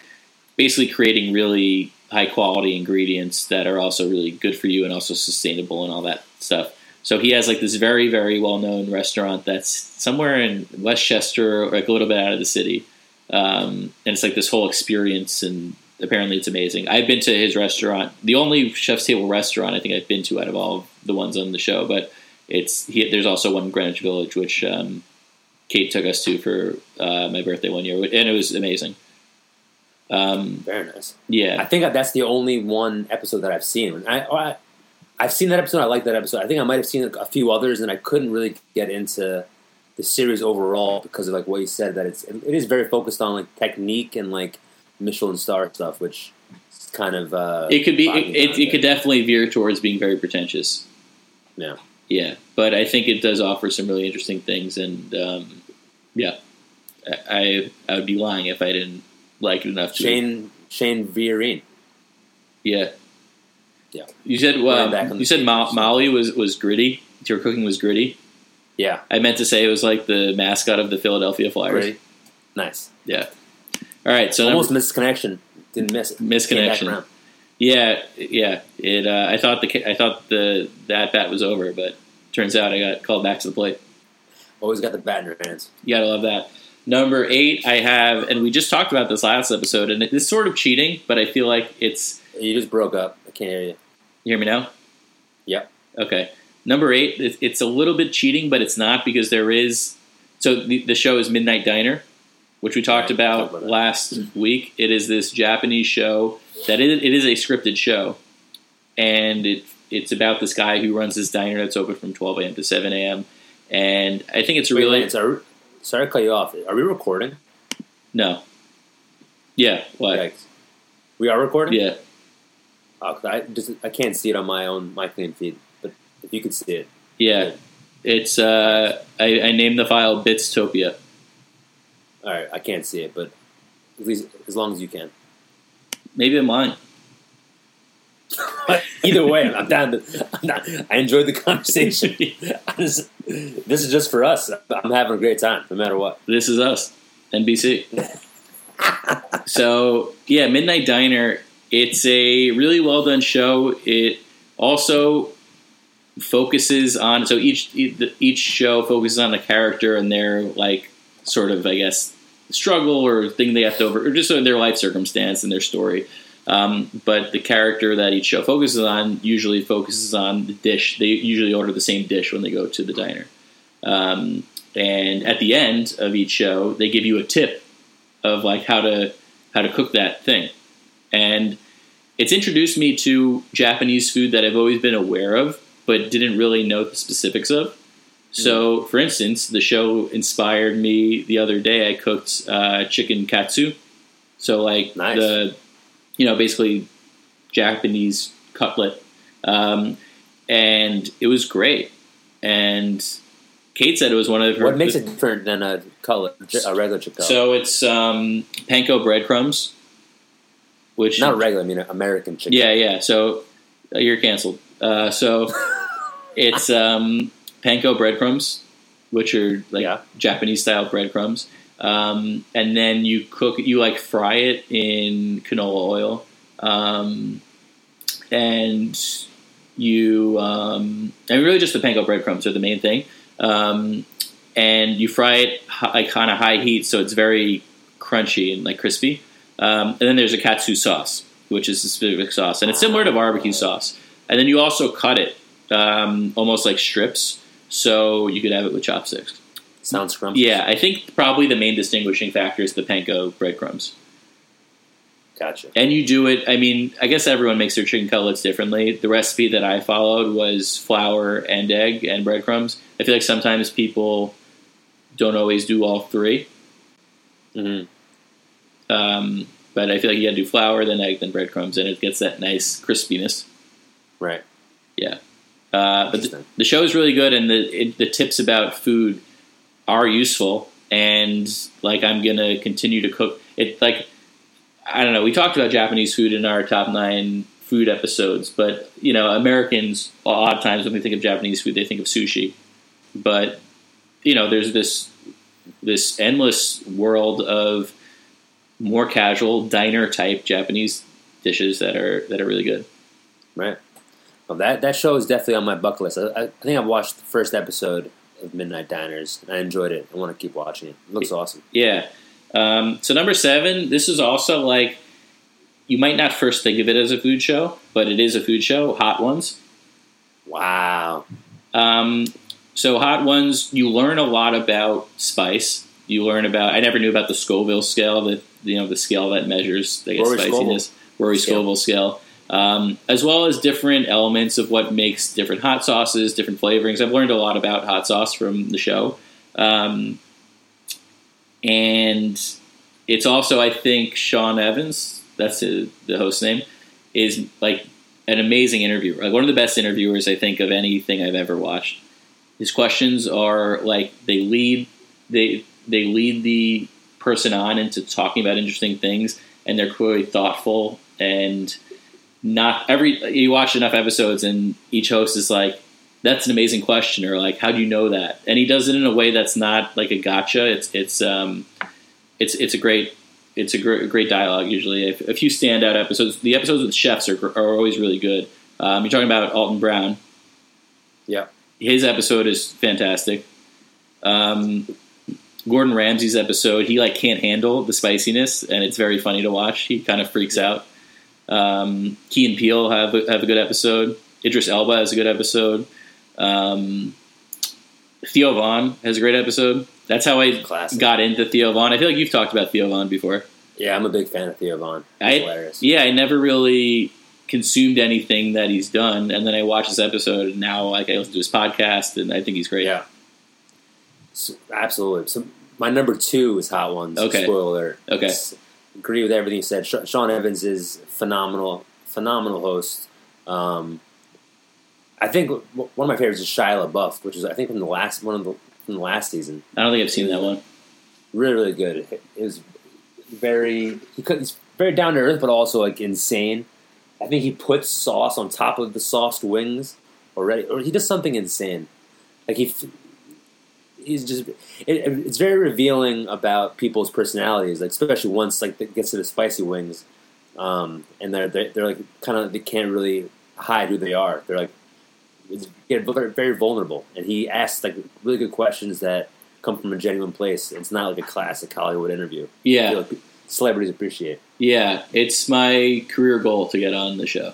basically creating really high quality ingredients that are also really good for you and also sustainable and all that stuff. So he has like this very very well known restaurant that's somewhere in Westchester, like a little bit out of the city, um, and it's like this whole experience and. Apparently, it's amazing. I've been to his restaurant, the only chef's table restaurant I think I've been to out of all of the ones on the show. But it's he, there's also one in Greenwich Village, which um, Kate took us to for uh, my birthday one year, and it was amazing. Um, Very nice. Yeah, I think that's the only one episode that I've seen. I, I I've seen that episode. I like that episode. I think I might have seen a few others, and I couldn't really get into the series overall because of like what you said that it's it is very focused on like technique and like Michelin star stuff, which is kind of uh, it could be. It, it, it could definitely veer towards being very pretentious. Yeah. yeah, but I think it does offer some really interesting things, and um, yeah, I I would be lying if I didn't like it enough to. Shane Shane Vierine. Yeah, Yeah. You said well, you said Mo- Molly was was gritty. Your cooking was gritty. Yeah, I meant to say it was like the mascot of the Philadelphia Flyers. great, nice. Yeah. All right. So Almost number, missed connection. Didn't miss it. Missed Came back connection. yeah, yeah. It. Uh, I thought the I thought the that bat was over, but turns out I got called back to the plate. Always got the bat in your hands. You gotta love that. Number eight, I have, and we just talked about this last episode, and it's sort of cheating, but I feel like it's. You just broke up. I can't hear you. You hear me now? Yep. Okay. Number eight, it- it's a little bit cheating, but it's not because there is. So the, the show is Midnight Diner, which we talked Right, about, about last mm-hmm. week. It is this Japanese show that it, it is a scripted show, and it it's about this guy who runs this diner that's open from 12 a.m. to 7 a.m. And I think it's Wait, really Lance, are we- sorry to cut you off. Are we recording? no, yeah, what? Yikes. We are recording. Yeah, Oh, I just I can't see it on my own my clean feed, if you could see it, yeah. It's uh, I, I named the file Bitstopia. all right. I can't see it, but at least as long as you can. Maybe I'm lying. Either way, I'm down. To, I'm not, I enjoyed the conversation. Just, this is just for us. I'm having a great time, no matter what. This is us, NBC. so yeah, Midnight Diner. It's a really well done show. It also focuses on so each each show focuses on a character and their like sort of I guess struggle or thing they have to over or just their life circumstance and their story. Um, but the character that each show focuses on usually focuses on the dish. They usually order the same dish when they go to the diner. Um, and at the end of each show, they give you a tip of like how to how to cook that thing. And it's introduced me to Japanese food that I've always been aware of, but didn't really know the specifics of. So, for instance, the show inspired me. The other day, I cooked uh, chicken katsu. So, like Nice. the, you know, basically Japanese cutlet, um, and it was great. And Kate said it was one of her. What makes it different than a cutlet, a regular chip cutlet? So it's um, panko breadcrumbs, which not regular. I mean, American chicken. yeah, yeah. So uh, you're canceled. Uh, so it's um, panko breadcrumbs, which are like Yeah. Japanese style breadcrumbs, um, and then you cook. You like fry it in canola oil, um, and you. Um, I mean, really, just the panko breadcrumbs are the main thing. Um, and you fry it like on a high heat, so it's very crunchy and like crispy. Um, and then there's a katsu sauce, which is a specific sauce, and it's similar to barbecue sauce. And then you also cut it um, almost like strips, so you could have it with chopsticks. Sounds scrumptious. Yeah, I think probably the main distinguishing factor is the panko breadcrumbs. Gotcha. And you do it. I mean, I guess everyone makes their chicken cutlets differently. The recipe that I followed was flour and egg and breadcrumbs. I feel like sometimes people don't always do all three. hmm Um, but I feel like you got to do flour, then egg, then breadcrumbs, and it gets that nice crispiness. Right. Uh, but the, the show is really good, and the it, the tips about food are useful. And like, I'm gonna continue to cook it. Like, I don't know. We talked about Japanese food in our top nine food episodes, but you know, Americans a lot of times when they think of Japanese food, they think of sushi. But you know, there's this this endless world of more casual diner type Japanese dishes that are that are really good. Right. Well, that that show is definitely on my bucket list. I, I think I've watched the first episode of Midnight Diners, and I enjoyed it. I want to keep watching it. It looks awesome. Yeah. Um, so number seven, this is also like you might not first think of it as a food show, but it is a food show. Hot Ones. Wow. Um, so Hot Ones, you learn a lot about spice. You learn about. I never knew about the Scoville scale, the you know the scale that measures Rory spiciness. Rory Scale. Scoville scale. Um, as well as different elements of what makes different hot sauces, different flavorings. I've learned a lot about hot sauce from the show. Um, and it's also, I think, Sean Evans, that's the host's name, is like an amazing interviewer. Like one of the best interviewers I think of anything I've ever watched. His questions are like they lead they they lead the person on into talking about interesting things, and they're clearly thoughtful and not every you watch enough episodes and each host is like that's an amazing question or like how do you know that? And he does it in a way that's not like a gotcha. It's it's um it's it's a great it's a great, great dialogue usually. A, a few standout episodes the episodes with chefs are, are always really good. Um, you're talking about alton brown. Yeah. his episode is fantastic. Um, gordon ramsay's episode he like can't handle the spiciness and it's very funny to watch. He kind of freaks out um, Key and Peele have a, have a good episode. Idris Elba has a good episode. Um, Theo Von has a great episode. That's how I Classic. got into Theo Von. I feel like you've talked about Theo Von before. Yeah, I'm a big fan of Theo Von. He's I, hilarious. yeah, I never really consumed anything that he's done, and then I watched this episode, and now like I listen to his podcast, and I think he's great. Yeah. So, absolutely. So my number two is Hot Ones. Okay. Spoiler. Okay. S- agree with everything you said. Sh- Sean Evans is phenomenal, phenomenal host. Um, I think w- one of my favorites is Shia LaBeouf, which is I think from the last one of the from the last season. I don't think I've seen that one. Really, really good. It, it was very he could, he's very down to earth, but also like insane. I think he puts sauce on top of the sauced wings already, or he does something insane. Like he, he's just. It, it's very revealing about people's personalities, like especially once like it gets to the spicy wings, um, and they're they're, they're like kind of they can't really hide who they are. They're like it's, get very, very vulnerable, and he asks like really good questions that come from a genuine place. It's not like a classic Hollywood interview. Yeah, like celebrities appreciate. yeah. It's my career goal to get on the show,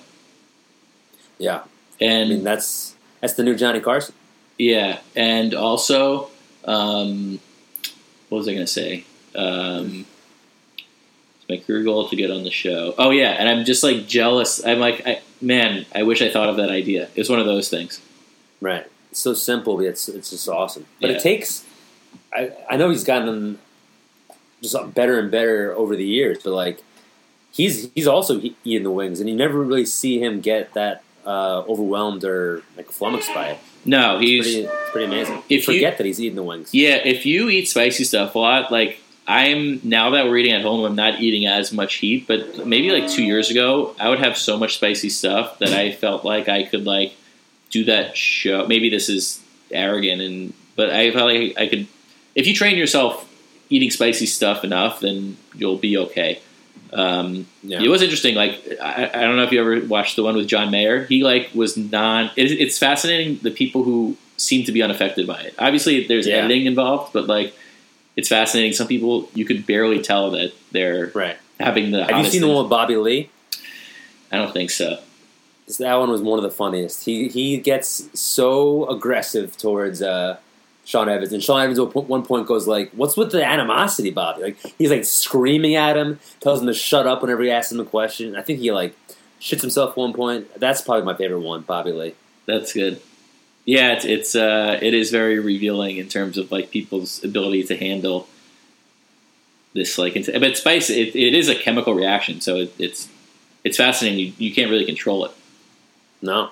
Yeah, I and mean that's that's the new Johnny Carson. Yeah, and also, um, what was I going to say? Um, it's my career goal to get on the show. Oh yeah, and I'm just like jealous. I'm like, I, man, I wish I thought of that idea. It's one of those things. Right. It's so simple, but it's it's just awesome. But Yeah. it takes. I I know he's gotten just better and better over the years, but like he's he's also eating the wings, and you never really see him get that uh, overwhelmed or like flummoxed by it. No, It's he's pretty, it's pretty amazing. If you you- forget that he's eating the wings. yeah. If you eat spicy stuff a lot, like I'm now that we're eating at home, I'm not eating as much heat. But maybe like two years ago, I would have so much spicy stuff that I felt like I could like do that show. Maybe this is arrogant, and but I felt like I could. If you train yourself eating spicy stuff enough, then you'll be okay. Um, Yeah. It was interesting. Like I, I don't know if you ever watched the one with John Mayer. He like was non. It, it's fascinating the people who seem to be unaffected by it. Obviously, there's Yeah. editing involved, but like it's fascinating. Some people you could barely tell that they're Right. having the. Have you seen the one with Bobby Lee? I don't think so. That one was one of the funniest. He he gets so aggressive towards uh, Sean Evans, and Sean Evans at one point goes like, "What's with the animosity, Bobby?" Like he's like screaming at him, tells him to shut up whenever he asks him a question. I think he like shits himself at one point. That's probably my favorite one, Bobby Lee. That's good. Yeah, it's it's uh, it is very revealing in terms of like people's ability to handle this like. But spice, it, it is a chemical reaction, so it, it's it's fascinating. You, you can't really control it. No,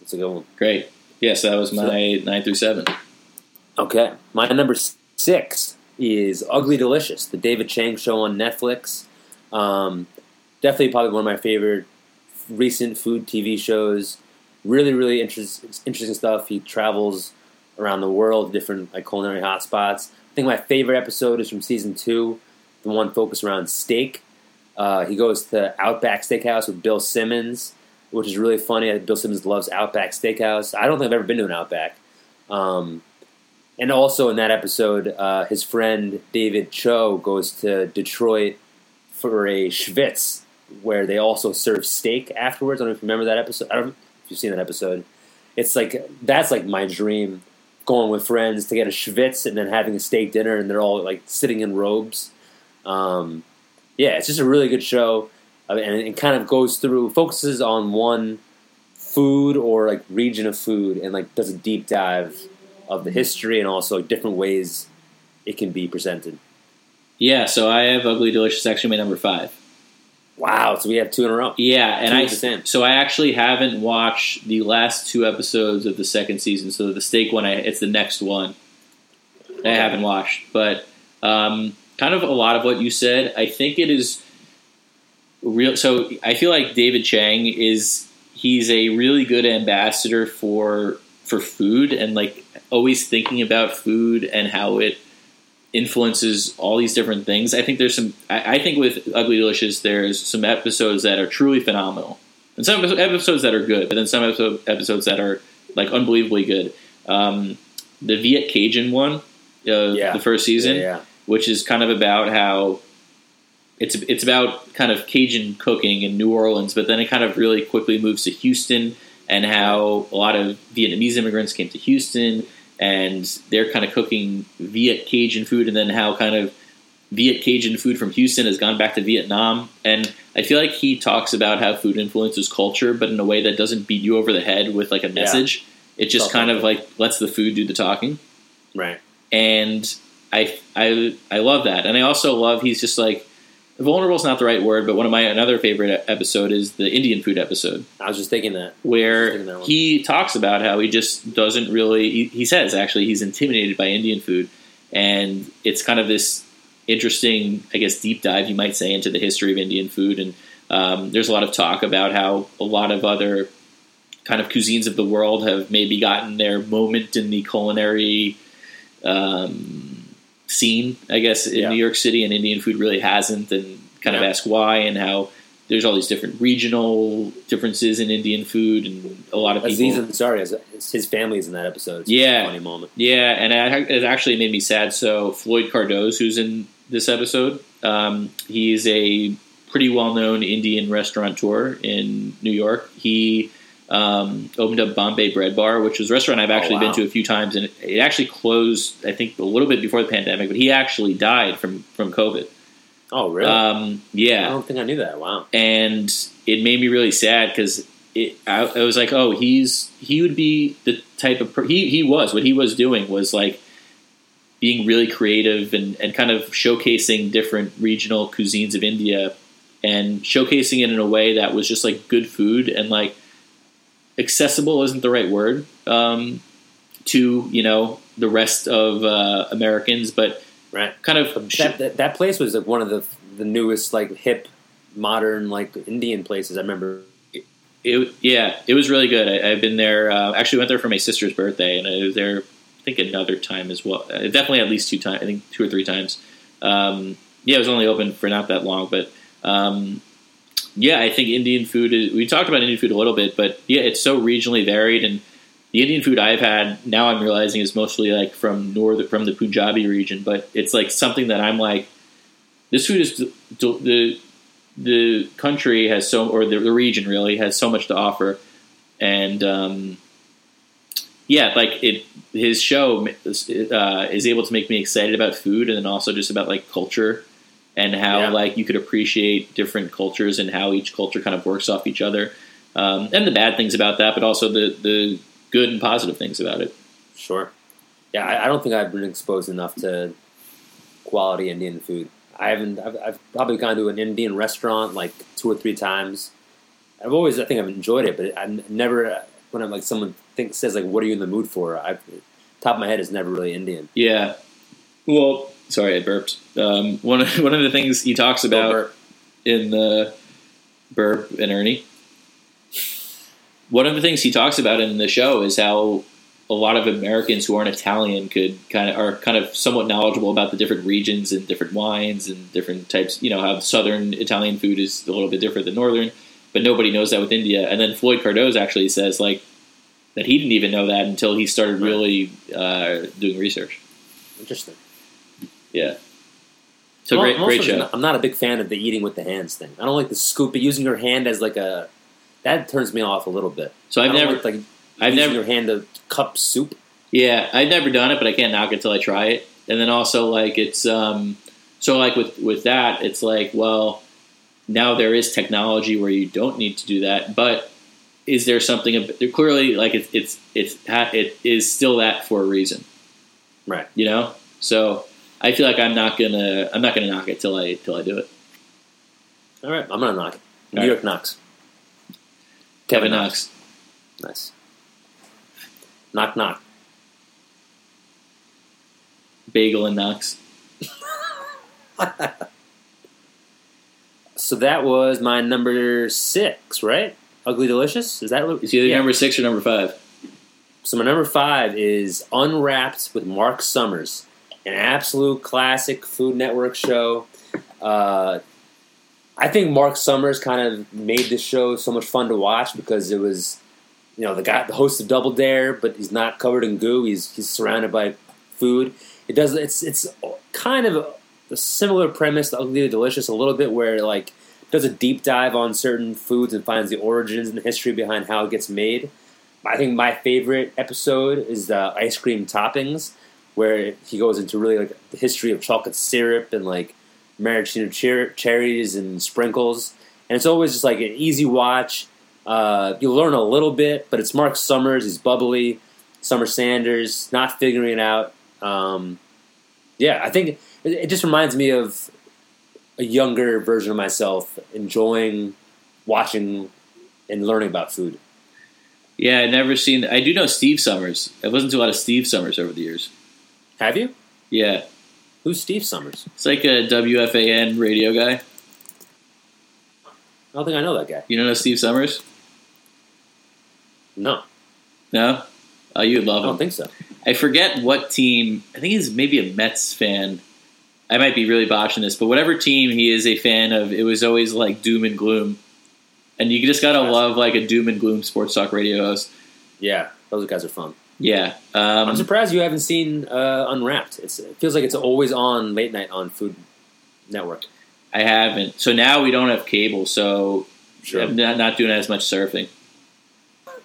it's a good one. Great. Yes, that was my nine through seven. Okay, my number six is Ugly Delicious, the David Chang show on Netflix. Um, definitely, probably one of my favorite recent food TV shows. Really, really interest, interesting stuff. He travels around the world, different like culinary hotspots. I think my favorite episode is from season two, the one focused around steak. Uh, he goes to Outback Steakhouse with Bill Simmons. Which is really funny. Bill Simmons loves Outback Steakhouse. I don't think I've ever been to an Outback. Um, and also in that episode, uh, his friend David Choe goes to Detroit for a Schwitz, where they also serve steak afterwards. I don't know if you remember that episode. I don't know if you've seen that episode. It's like that's like my dream, going with friends to get a Schwitz and then having a steak dinner, and they're all like sitting in robes. Um, yeah, it's just a really good show, and it kind of goes through focuses on one food or like region of food, and like does a deep dive of the history and also different ways it can be presented. Yeah, so I have Ugly Delicious actually my number five. Wow, so we have two in a row. Yeah, and I of the same. so I actually haven't watched the last two episodes of the second season. So the steak one, I, it's the next one. I haven't watched, but um, kind of a lot of what you said. I think it is real. So I feel like David Chang is he's a really good ambassador for for food and like always thinking about food and how it influences all these different things. I think there's some. I, I think with Ugly Delicious, there's some episodes that are truly phenomenal, and some episodes that are good, but then some episode, episodes that are like unbelievably good. Um, the Viet Cajun one, uh, Yeah. the first season, Yeah, yeah. which is kind of about how it's it's about kind of Cajun cooking in New Orleans, but then it kind of really quickly moves to Houston and how a lot of Vietnamese immigrants came to Houston and they're kind of cooking Viet Cajun food, and then how kind of Viet Cajun food from Houston has gone back to Vietnam. And I feel like he talks about how food influences culture, but in a way that doesn't beat you over the head with like a message. It just kind of like lets the food do the talking Right. and I I I love that, and I also love he's just like vulnerable is not the right word, but one of my another favorite episode is the Indian food episode. I was just thinking that. where Thinking that he talks about how he just doesn't really he, he says actually he's intimidated by Indian food, and it's kind of this interesting I guess deep dive you might say into the history of Indian food, and um, there's a lot of talk about how a lot of other kind of cuisines of the world have maybe gotten their moment in the culinary um, scene, I guess, in Yeah. New York City, and Indian food really hasn't, and kind of ask why and how there's all these different regional differences in Indian food, and a lot of people. Aziz Ansari, his family's in that episode. It's Yeah. a funny moment. Yeah, and it it actually made me sad. So Floyd Cardoz, who's in this episode, um, he's a pretty well-known Indian restaurateur in New York. He um, opened up Bombay Bread Bar, which is a restaurant I've actually Oh, wow. been to a few times, and it, it actually closed, I think, a little bit before the pandemic. But he actually died from from COVID. Oh, really? Um, yeah, I don't think I knew that. Wow. and it made me really sad because it. I, I was like, oh, he's he would be the type of per- he he was what he was doing was like being really creative and and kind of showcasing different regional cuisines of India and showcasing it in a way that was just like good food and like accessible isn't the right word um, to you know the rest of uh, Americans, but Right. kind of That, that, that place was like one of the the newest like hip modern like Indian places. I remember. It, yeah, it was really good. I, I've been there. Uh, actually, went there for my sister's birthday, and I was there. I think another time as well. Uh, definitely at least two times. I think two or three times. Um, yeah, it was only open for not that long, but um, yeah, I think Indian food is. We talked about Indian food a little bit, but yeah, it's so regionally varied, and the Indian food I've had now I'm realizing is mostly like from north from the Punjabi region, but it's like something that I'm like, this food is the, the the country has so, or the, the region really has so much to offer, and um, yeah, like it. His show uh, is able to make me excited about food, and then also just about like culture and how Yeah. like you could appreciate different cultures and how each culture kind of works off each other, um, and the bad things about that, but also the the good and positive things about it. Sure. Yeah, I, I don't think I've been exposed enough to quality Indian food. I haven't. I've, I've probably gone to an Indian restaurant like two or three times. I've always, I think, I've enjoyed it, but I've never. When I'm like someone thinks says like, "What are you in the mood for?" I top of my head is never really Indian. Yeah. Well, sorry, I burped. Um, one of one of the things he talks about in the burp and Ernie. One of the things he talks about in the show is how a lot of Americans who aren't Italian could kind of are kind of somewhat knowledgeable about the different regions and different wines and different types. You know how southern Italian food is a little bit different than northern, but nobody knows that with India. And then Floyd Cardoz actually says like that he didn't even know that until he started really uh, doing research. Interesting. Yeah. So Well, great, I'm great show. Not, I'm not a big fan of the eating with the hands thing. I don't like the scoop, using your hand as like a. That turns me off a little bit. So I've never, like, like I've using never, your hand to cup soup. yeah, I've never done it, but I can't knock it until I try it. And then also like it's um, so like with with that, it's like well, now there is technology where you don't need to do that, but is there something? clearly like it's it's it's it is still that for a reason. Right. you know. So I feel like I'm not gonna I'm not gonna knock it till I till I do it. All right, I'm gonna knock it. New All York knocks. Kevin Knox. Nice. Knock knock. Bagel and Knox. So that was my number six, right? Ugly Delicious. Is that? Is he either yeah. number six or number five? So my number five is Unwrapped with Mark Summers, an absolute classic Food Network show. Uh, I think Mark Summers kind of made this show so much fun to watch because it was, you know, the guy, the host of Double Dare, but he's not covered in goo. He's he's surrounded by food. It does. It's it's kind of a, similar premise to Ugly Delicious a little bit, where like does a deep dive on certain foods and finds the origins and the history behind how it gets made. I think my favorite episode is the ice cream toppings, where he goes into really like the history of chocolate syrup and like maraschino cher- cherries and sprinkles. And it's always just like an easy watch. Uh, you learn a little bit, but it's Mark Summers. He's bubbly. Summer Sanders, not figuring it out. Um, yeah, I think it, it just reminds me of a younger version of myself enjoying watching and learning about food. Yeah, I never seen. I do know Steve Somers. I've listened to a lot of Steve Somers over the years. Have you? Yeah, Who's Steve Somers? it's like a WFAN radio guy. I don't think I know that guy. You don't know Steve Summers? No, No. Oh, you'd love him. I don't him. think so. I forget what team. I think he's maybe a Mets fan. I might be really botching this, but whatever team he is a fan of, it was always like doom and gloom. And you just gotta love like a doom and gloom sports talk radio host. Yeah, those guys are fun. Yeah. I'm Um, surprised you haven't seen uh, Unwrapped. It's, it feels like it's always on late night on Food Network. I haven't. So now we don't have cable, so Sure. I'm not, not doing as much surfing.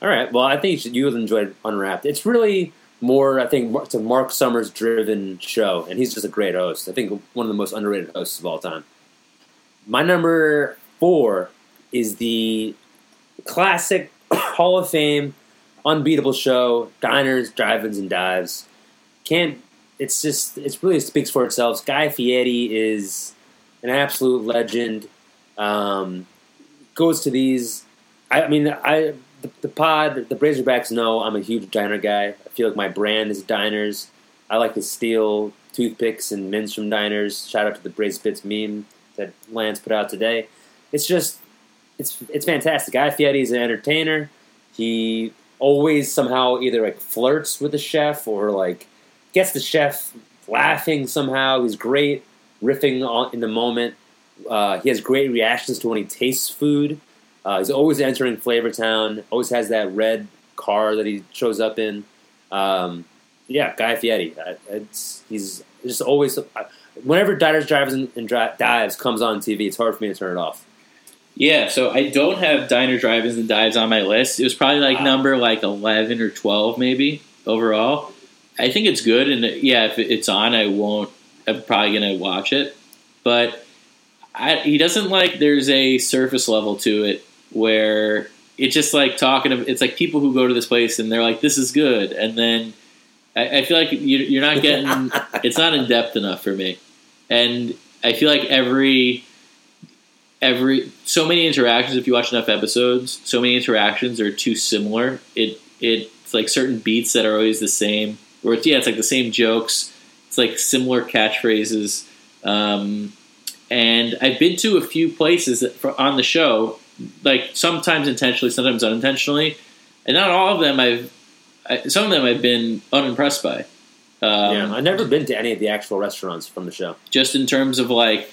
All right. Well, I think you, would enjoy Unwrapped. It's really more, I think, it's a Mark Summers driven show, and he's just a great host. I think one of the most underrated hosts of all time. My number four is the classic Hall of Fame, unbeatable show, Diners, Drive-ins, and Dives. Can't. It's just. It's really speaks for itself. Guy Fieri is an absolute legend. Um, goes to these. I, I mean, I the, the pod, the Razorbacks know I'm a huge diner guy. I feel like my brand is diners. I like to steal toothpicks and mints from diners. Shout out to the Braised Bits meme that Lance put out today. It's just, it's it's fantastic. Guy Fieri is an entertainer. He always somehow either like flirts with the chef or like gets the chef laughing somehow. He's great riffing on, in the moment. Uh, he has great reactions to when he tastes food. Uh, he's always entering Flavor Town. Always has that red car that he shows up in. Um, yeah, Guy Fieri. Uh, he's just always. Uh, whenever Diners, Drives, and, and Dives comes on TV, it's hard for me to turn it off. Yeah, so I don't have diner drive-ins and dives on my list. It was probably like Wow. number like eleven or twelve, maybe overall. I think it's good, and uh, yeah, if it's on, I won't. I'm probably gonna watch it, but I, he doesn't like. There's a surface level to it where it's just like talking. Of, it's like people who go to this place and they're like, "This is good," and then I, I feel like you, you're not getting. it's not in depth enough for me, and I feel like every every so many interactions if you watch enough episodes so many interactions are too similar. It it's like certain beats that are always the same or it's, yeah it's like the same jokes. It's like similar catchphrases. Um, and i've been to a few places that, for, on the show like sometimes intentionally sometimes unintentionally and not all of them i've I, some of them i've been unimpressed by. Um, yeah, I've never been to any of the actual restaurants from the show. just in terms of like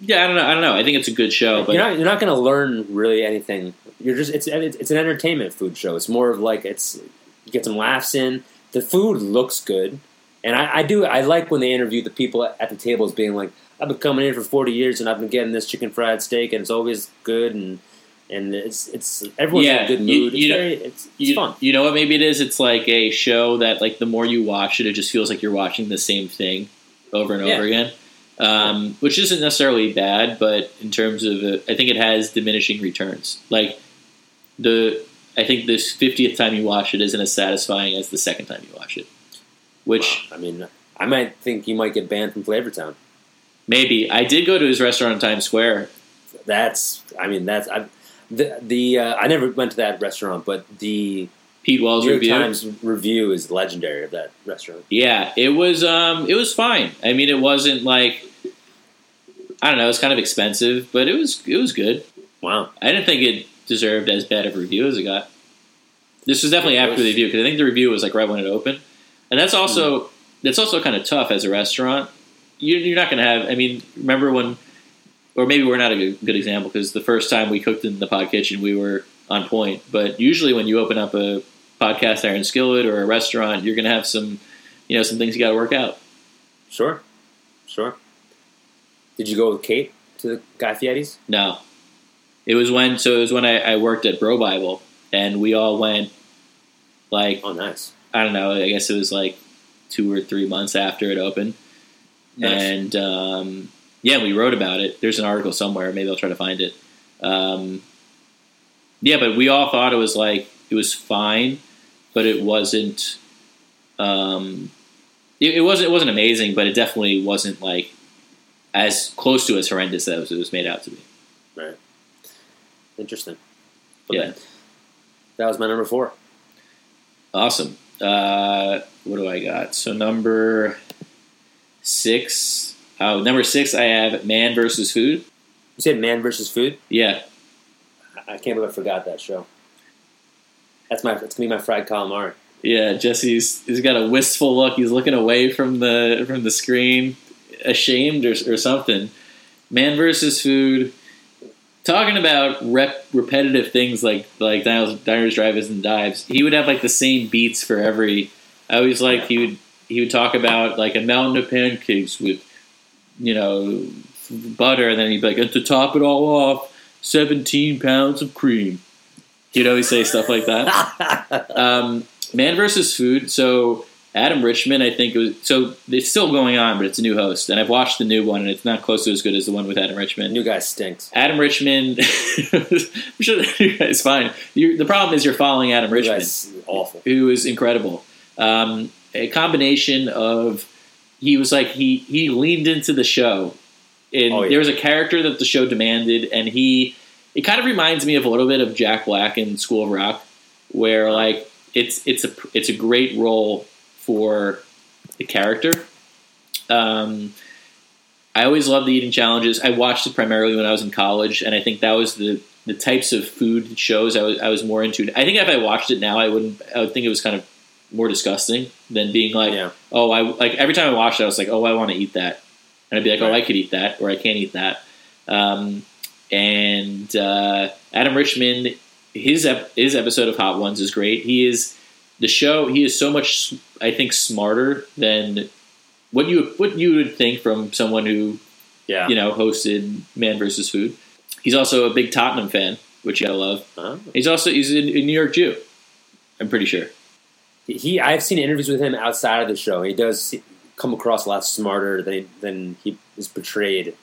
yeah, I don't know. I don't know. I think it's a good show, but you're not you're not going to learn really anything. You're just it's it's an entertainment food show. It's more of like it's you get some laughs in. The food looks good, and I, I do I like when they interview the people at the tables being like, I've been coming in for 40 years and I've been getting this chicken fried steak and it's always good and and it's it's everyone's in a good you- mood. you it's know- very it's, it's you, fun. you know what? Maybe it is. It's like a show that, like, the more you watch it, it just feels like you're watching the same thing over and Yeah. over again. Um, which isn't necessarily bad, but in terms of, uh, I think it has diminishing returns. Like the, I think this fiftieth time you watch it isn't as satisfying as the second time you watch it. Which I mean, I might think you might get banned from Flavortown. maybe I did go to his restaurant in Times Square. That's I mean that's I the the uh, I never went to that restaurant, but the Pete Wells New York review. Times review is legendary of that restaurant. Yeah, it was. Um, it was fine. I mean, it wasn't like I don't know. It was kind of expensive, but it was it was good. Wow. I didn't think it deserved as bad of a review as it got. This was definitely It after the review because I think the review was like right when it opened, and that's hmm. also that's also kind of tough as a restaurant. You, you're not going to have. I mean, remember when, or maybe we're not a good, good example because the first time we cooked in the pod kitchen, we were on point. But usually, when you open up a podcast iron skillet or a restaurant, you're going to have some, you know, some things you got to work out. Sure. Sure. Did you go with Kate to the Guy Fieri's? No, it was when so it was when I, I worked at BroBible, and we all went. Like Oh, nice. I don't know. I guess it was like two or three months after it opened, Nice. and um, yeah, we wrote about it. There's an article somewhere. Maybe I'll try to find it. Um, yeah, but we all thought it was like it was fine, but it wasn't. Um, it, it wasn't. It wasn't amazing, but it definitely wasn't like as close to as horrendous as it was made out to be. Right. Interesting. Yeah. That was my number four. Awesome. Uh, what do I got? So number six. Oh, number six. I have Man versus Food. You said Man versus Food. Yeah, I I can't believe I forgot that show. That's my. It's gonna be my fried calamari. yeah. Jesse's he's got a wistful look. He's looking away from the from the screen, ashamed or, or something. Man versus Food. Talking about rep, repetitive things like like diners, drive-ins, and dives. He would have like the same beats for every. I always like he would he would talk about like a mountain of pancakes with, you know, butter, and then he'd be like, and to top it all off, seventeen pounds of cream. He'd always say stuff like that. Um, Man versus Food. So Adam Richman, I think it was. So it's still going on, but it's a new host, and I've watched the new one, and it's not close to as good as the one with Adam Richman. New guy stinks. Adam Richman, I'm sure the guy's fine. you the problem is you're following Adam Richman guy's awful. who is incredible. Um, a combination of he was like he he leaned into the show, and Oh, yeah. there was a character that the show demanded, and he it kind of reminds me of a little bit of Jack Black in School of Rock, where like it's it's a it's a great role for the character. Um, I always loved the eating challenges. I watched it primarily when I was in college, and I think that was the the types of food shows I was I was more into. I think if I watched it now, I wouldn't. I would think it was kind of more disgusting than being like, Yeah. oh, I like every time I watched it, I was like, oh, I want to eat that, and I'd be like, oh, I could eat that, or I can't eat that. Um, and uh, Adam Richman, his ep- his episode of Hot Ones is great. He is the show. He is so much, I think, smarter than what you what you would think from someone who Yeah. you know hosted Man versus Food. He's also a big Tottenham fan, which you gotta love. Huh? He's also he's a, a New York Jew. I'm pretty sure. He. I've seen interviews with him outside of the show. He does come across a lot smarter than he, than he is portrayed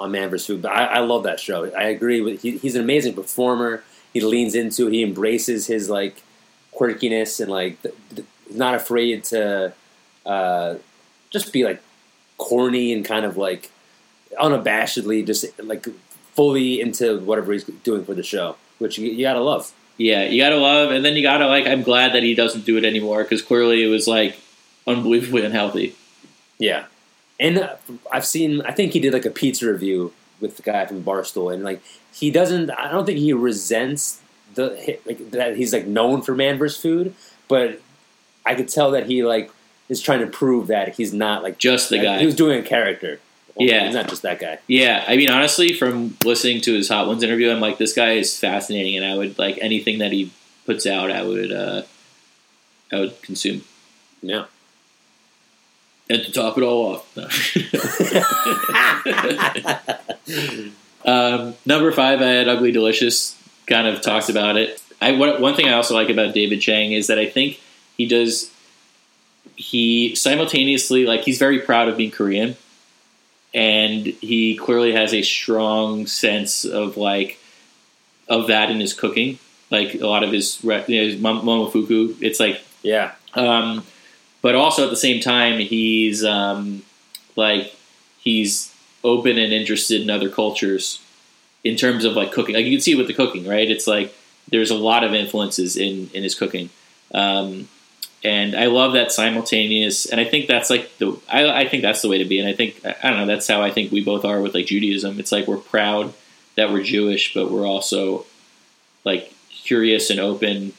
on Man vs. Food. But I, I love that show. I agree with. He, he's an amazing performer. He leans into. it. He embraces his like quirkiness and like th- th- not afraid to uh, just be like corny and kind of like unabashedly just like fully into whatever he's doing for the show, which you, you gotta love. Yeah, you gotta love, and then you gotta like. I'm glad that he doesn't do it anymore because clearly it was like unbelievably unhealthy. Yeah, and uh, I've seen. I think he did like a pizza review with the guy from Barstool, and like he doesn't. I don't think he resents the like that he's like known for man vs. food, but I could tell that he like is trying to prove that he's not like Just the like, guy. He was doing a character. Yeah. he's not just that guy. Yeah, I mean, honestly, from listening to his Hot Ones interview, I'm like, this guy is fascinating, and I would like anything that he puts out, I would, uh, I would consume. Yeah. And to top it all off, um, number five, I had Ugly Delicious. Kind of talked about it. I one, thing I also like about David Chang is that I think he does. He simultaneously like he's very proud of being Korean, and he clearly has a strong sense of like of that in his cooking. Like a lot of his, you know, his momofuku, it's like Yeah. um, but also at the same time, he's um, like he's open and interested in other cultures in terms of like cooking. Like you can see with the cooking, right? It's like there's a lot of influences in in his cooking, um, and I love that simultaneous. And I think that's like the I, I think that's the way to be. And I think I don't know. That's how I think we both are with like Judaism. It's like we're proud that we're Jewish, but we're also like curious and open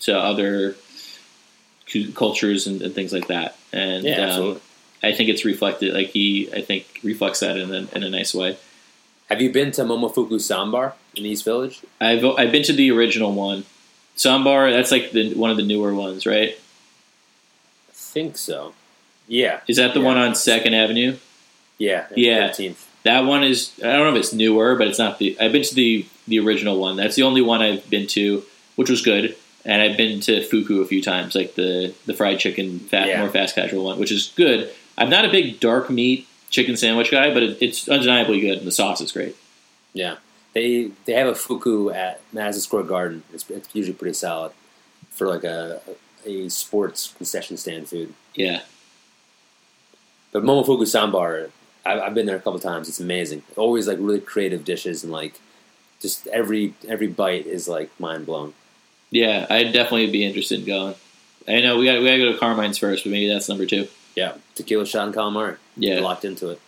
to other cu- cultures and, and things like that. And Yeah, um. I think it's reflected. Like he, I think reflects that in a, in a nice way. Have you been to Momofuku Ssäm Bar in East Village? I've I've been to the original one, Ssäm Bar. That's like the one of the newer ones, right? I think so. Yeah. Is that the Yeah. one on Second Avenue? Yeah. Yeah. 15th. That one is. I don't know if it's newer, but it's not the. I've been to the the original one. That's the only one I've been to, which was good. And I've been to Fuku a few times, like the the fried chicken, fat, Yeah. more fast casual one, which is good. I'm not a big dark meat chicken sandwich guy, but it, it's undeniably good, and the sauce is great. Yeah. They they have a fuku at Madison Square Garden. It's, it's usually pretty solid for like a a sports concession stand food. Yeah, But Momofuku Ssäm Bar, I've, I've been there a couple times. It's amazing. Always like really creative dishes and like just every every bite is like mind blown. yeah. I'd definitely be interested in going. I know we got we got to go to Carmine's first, but maybe that's number two. Yeah, tequila shot and calamari. Yeah, locked into it.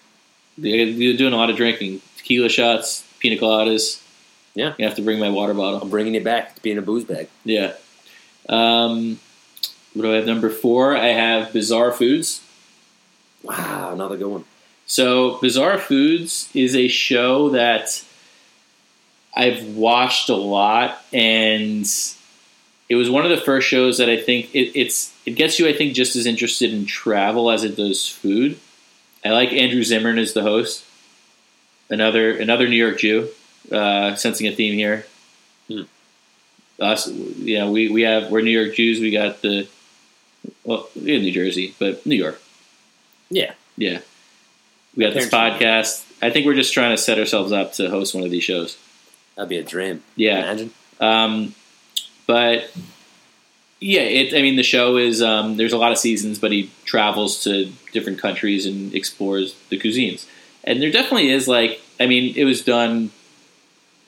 You're you're doing a lot of drinking, tequila shots, pina coladas. Yeah. you have to bring my water bottle. I'm bringing it back to being a booze bag. Yeah. Um, what do I have? Number four, I have Bizarre Foods. Wow, another good one. So, Bizarre Foods is a show that I've watched a lot, and it was one of the first shows that I think it, it's it gets you, I think, just as interested in travel as it does food. I like Andrew Zimmern as the host. Another another New York Jew, uh, sensing a theme here. Hmm. Us, you know, we, we have we're New York Jews. We got the well, we have New Jersey, but New York. Yeah. Yeah. We got this podcast. I think we're just trying to set ourselves up to host one of these shows. That'd be a dream. Yeah. Imagine. Um, but yeah, it, I mean, the show is um, there's a lot of seasons, but he travels to different countries and explores the cuisines. And there definitely is like, I mean, it was done.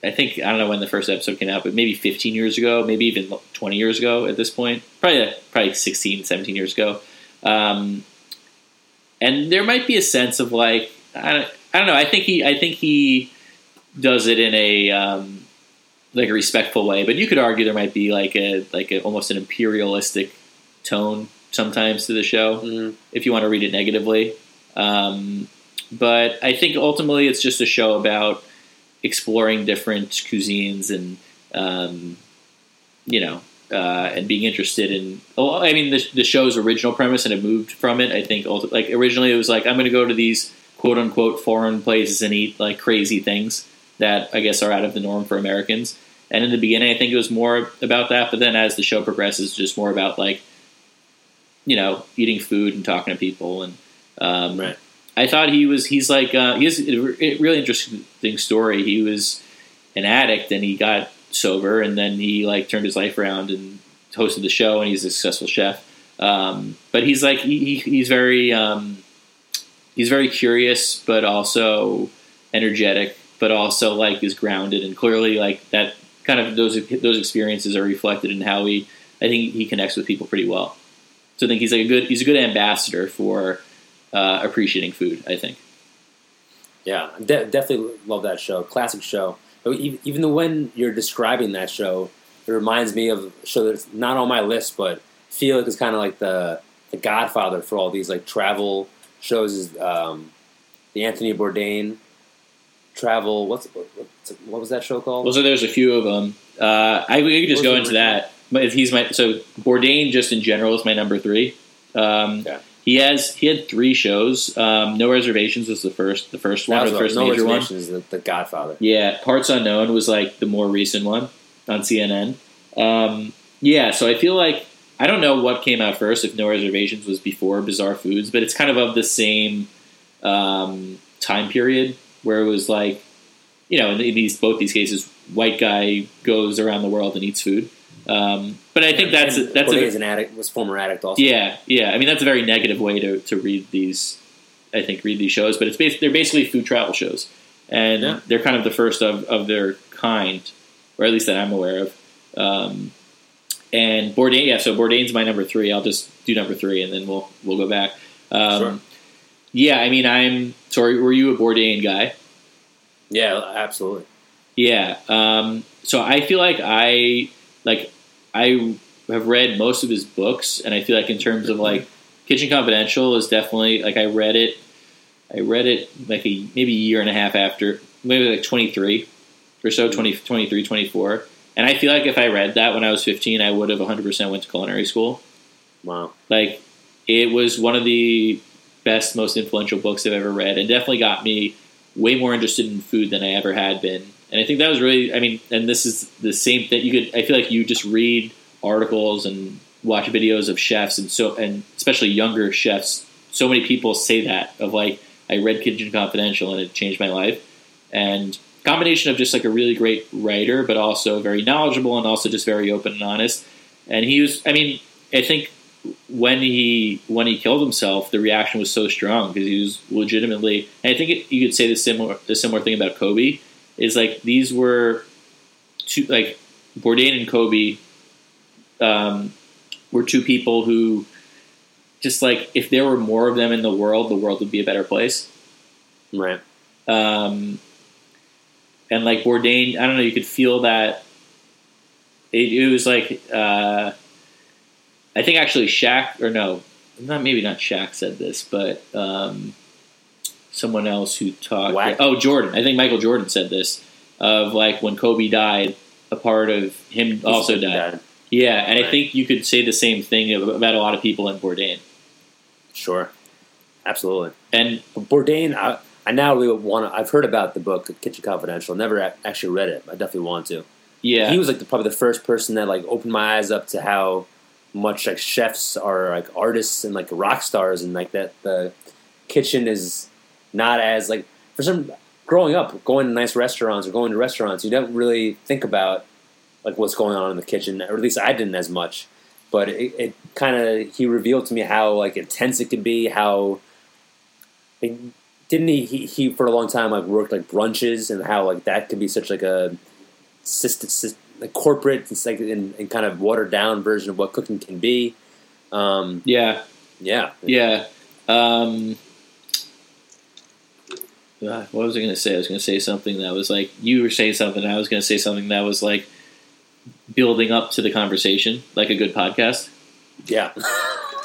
I think I don't know when the first episode came out, but maybe 15 years ago, maybe even 20 years ago at this point. Probably probably 16, 17 years ago. Um, and there might be a sense of like I don't, I don't know. I think he I think he does it in a um, like a respectful way, but you could argue there might be like a like a, almost an imperialistic tone sometimes to the show Mhm. if you want to read it negatively. Um, but I think ultimately it's just a show about exploring different cuisines and um, you know uh, and being interested in. Well, I mean, the, the show's original premise and it moved from it. I think like originally it was like I'm going to go to these quote unquote foreign places and eat like crazy things that I guess are out of the norm for Americans. And in the beginning, I think it was more about that. But then as the show progresses, just more about like you know eating food and talking to people and um, Right. I thought he was he's like uh, he has a really interesting story. He was an addict and he got sober and then he like turned his life around and hosted the show and he's a successful chef. Um, but he's like he, he- he's very um, he's very curious but also energetic but also like is grounded and clearly like that kind of those those experiences are reflected in how he I think he connects with people pretty well. So I think he's like a good he's a good ambassador for uh, appreciating food. I think. Yeah, de- definitely love that show. Classic show. Even when you're describing that show, it reminds me of a show that's not on my list, but feel like it's kind of like the the Godfather for all these like travel shows. Is um, the Anthony Bourdain travel. What's what was that show called? Well, so there's a few of them. Uh, I we could just go into that. But if he's my so Bourdain, just in general, is my number three. Um, Yeah. He has he had three shows. Um, no reservations was the first the first one or the first no major one. The, the Godfather. Yeah, Parts Unknown was like the more recent one on CNN. Um, yeah, so I feel like I don't know what came out first. If No Reservations was before Bizarre Foods, but it's kind of of the same um, time period where it was like, you know, in these both these cases, white guy goes around the world and eats food. Um, but I think that's And that's a, is an addict. Was former addict also. yeah, yeah. I mean, that's a very negative way to, to read these. I think read these shows, but it's bas- they're basically food travel shows, and Yeah. they're kind of the first of, of their kind, or at least that I'm aware of. Um, and Bourdain, yeah. So Bourdain's my number three. I'll just do number three, and then we'll we'll go back. Um, Sure. Yeah, I mean, I'm sorry. Were you a Bourdain guy? Yeah, absolutely. Yeah. Um, so I feel like I like I have read most of his books, and I feel like in terms of like Kitchen Confidential is definitely like I read it. I read it like a maybe a year and a half after, maybe like 23 or so, 20, 23, 24. And I feel like if I read that when I was 15, I would have 100% went to culinary school. Wow. Like it was one of the best, most influential books I've ever read, and definitely got me way more interested in food than I ever had been. And I think that was really, I mean, and this is the same thing. You could, I feel like you just read articles and watch videos of chefs, and so, and especially younger chefs. So many people say that of like, I read Kitchen Confidential and it changed my life. And combination of just like a really great writer, but also very knowledgeable and also just very open and honest. And he was, I mean, I think when he when he killed himself, the reaction was so strong because he was legitimately. And I think it, you could say the similar the similar thing about Kobe is like these were two like Bourdain and Kobe um, were two people who just like if there were more of them in the world, the world would be a better place. Right. Um, and like Bourdain, I don't know, you could feel that. It, it was like uh, I think actually Shaq or no, not maybe not Shaq said this, but um, someone else who talked. Wack. Oh, Jordan. I think Michael Jordan said this of like when Kobe died, a part of him also died. Yeah, and I think you could say the same thing about a lot of people in Bourdain. Sure. Absolutely. And But Bourdain, I, I now really want to. I've heard about the book Kitchen Confidential. Never actually read it. I definitely want to. yeah, He was like the, probably the first person that like opened my eyes up to how much like chefs are like artists and like rock stars and like that the kitchen is not as like for some growing up going to nice restaurants or going to restaurants you don't really think about like what's going on in the kitchen or at least I didn't as much. But it, it kind of he revealed to me how like intense it could be how like, didn't he, he he for a long time like worked like brunches and how like that could be such like a system, system like corporate it's like and, and kind of watered down version of what cooking can be um yeah, yeah Yeah. Um, uh, what was I going to say? I was going to say something that was like you were saying something. I was going to say something that was like building up to the conversation, like a good podcast. yeah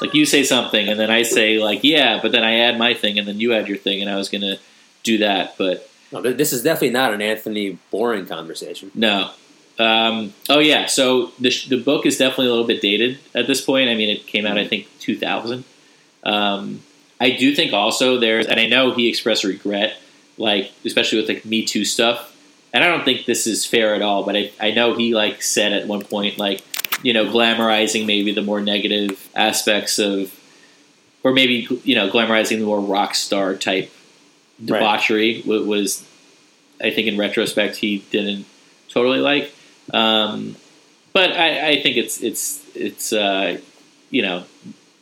Like you say something, and then I say like yeah, but then I add my thing, and then you add your thing, and I was going to do that, but no, this is definitely not an Anthony boring conversation no. Um, oh yeah, so the the book is definitely a little bit dated at this point. I mean, it came out I think 2000. Um, I do think also there's, and I know he expressed regret, like especially with like Me Too stuff. And I don't think this is fair at all, but I, I know he like said at one point like you know glamorizing maybe the more negative aspects of, or maybe you know glamorizing the more rock star type debauchery wa- was, I think in retrospect he didn't totally like. Um, but I, I think it's it's it's uh, you know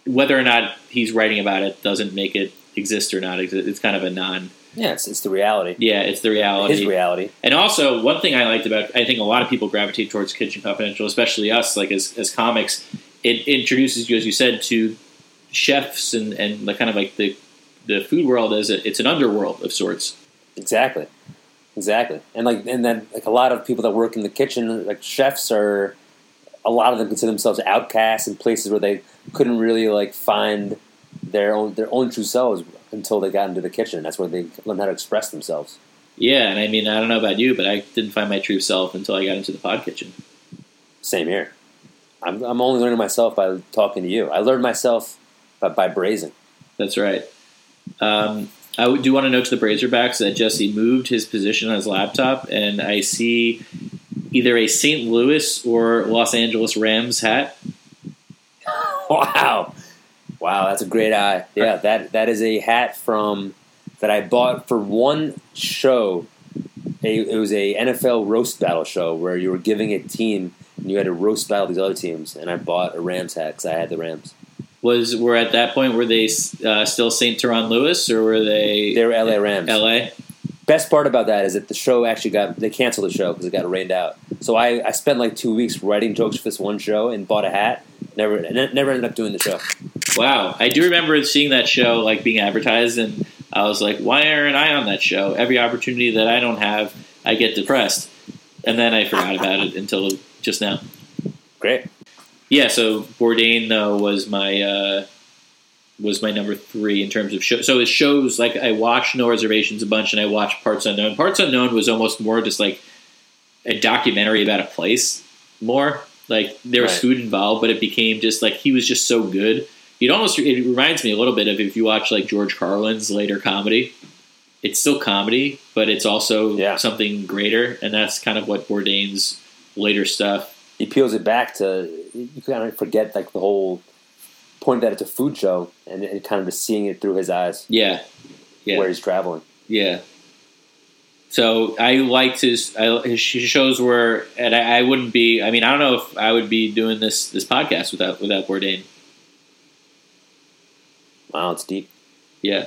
whether or not he's writing about it doesn't make it exist or not. exist. It's kind of a non. yeah it's, it's the reality Yeah, it's the reality. his reality And also, one thing I liked about, I think a lot of people gravitate towards Kitchen Confidential, especially us, like as, as comics. It introduces you, as you said, to chefs and and the kind of like the the food world as a, it's an underworld of sorts. Exactly, exactly, and like and then like a lot of people that work in the kitchen, like chefs, are a lot of them consider themselves outcasts in places where they couldn't really like find their own their own true selves. until they got into the kitchen. That's where they learned how to express themselves. Yeah, and I mean, I don't know about you, but I didn't find my true self until I got into the pod kitchen. Same here. I'm, I'm only learning myself by talking to you. I learned myself by, by braising. That's right. Um, I do want to note to the Brazerbacks that Jesse moved his position on his laptop, and I see either a St. Louis or Los Angeles Rams hat. Wow, wow, that's a great eye. Yeah, that that is a hat from that I bought for one show. A, it was a NFL roast battle show where you were giving a team and you had to roast battle these other teams, and I bought a Rams hat because I had the Rams. Was were at that point were they uh, still St. Teron Lewis or were they They were LA Rams. LA? Best part about that is that the show actually got they canceled the show because it got rained out. So I, I spent like two weeks writing jokes for this one show and bought a hat. Never never ended up doing the show. Wow, I do remember seeing that show like being advertised, and I was like, "Why aren't I on that show?" Every opportunity that I don't have, I get depressed, and then I forgot about it until just now. Great. Yeah, so Bourdain though was my uh, was my number three in terms of show. So it shows like I watched No Reservations a bunch, and I watched Parts Unknown. Parts Unknown was almost more just like a documentary about a place. More like there was Right. food involved, but it became just like he was just so good. It almost it reminds me a little bit of if you watch like George Carlin's later comedy. It's still comedy, but it's also Yeah. something greater, and that's kind of what Bourdain's later stuff He peels it back to you kind of forget like the whole point that it's a food show and, and kind of just seeing it through his eyes Yeah, yeah, where he's traveling. yeah. So I liked his I, his shows were, and I, I wouldn't be. I mean, I don't know if I would be doing this this podcast without without Bourdain. Wow, it's deep. Yeah,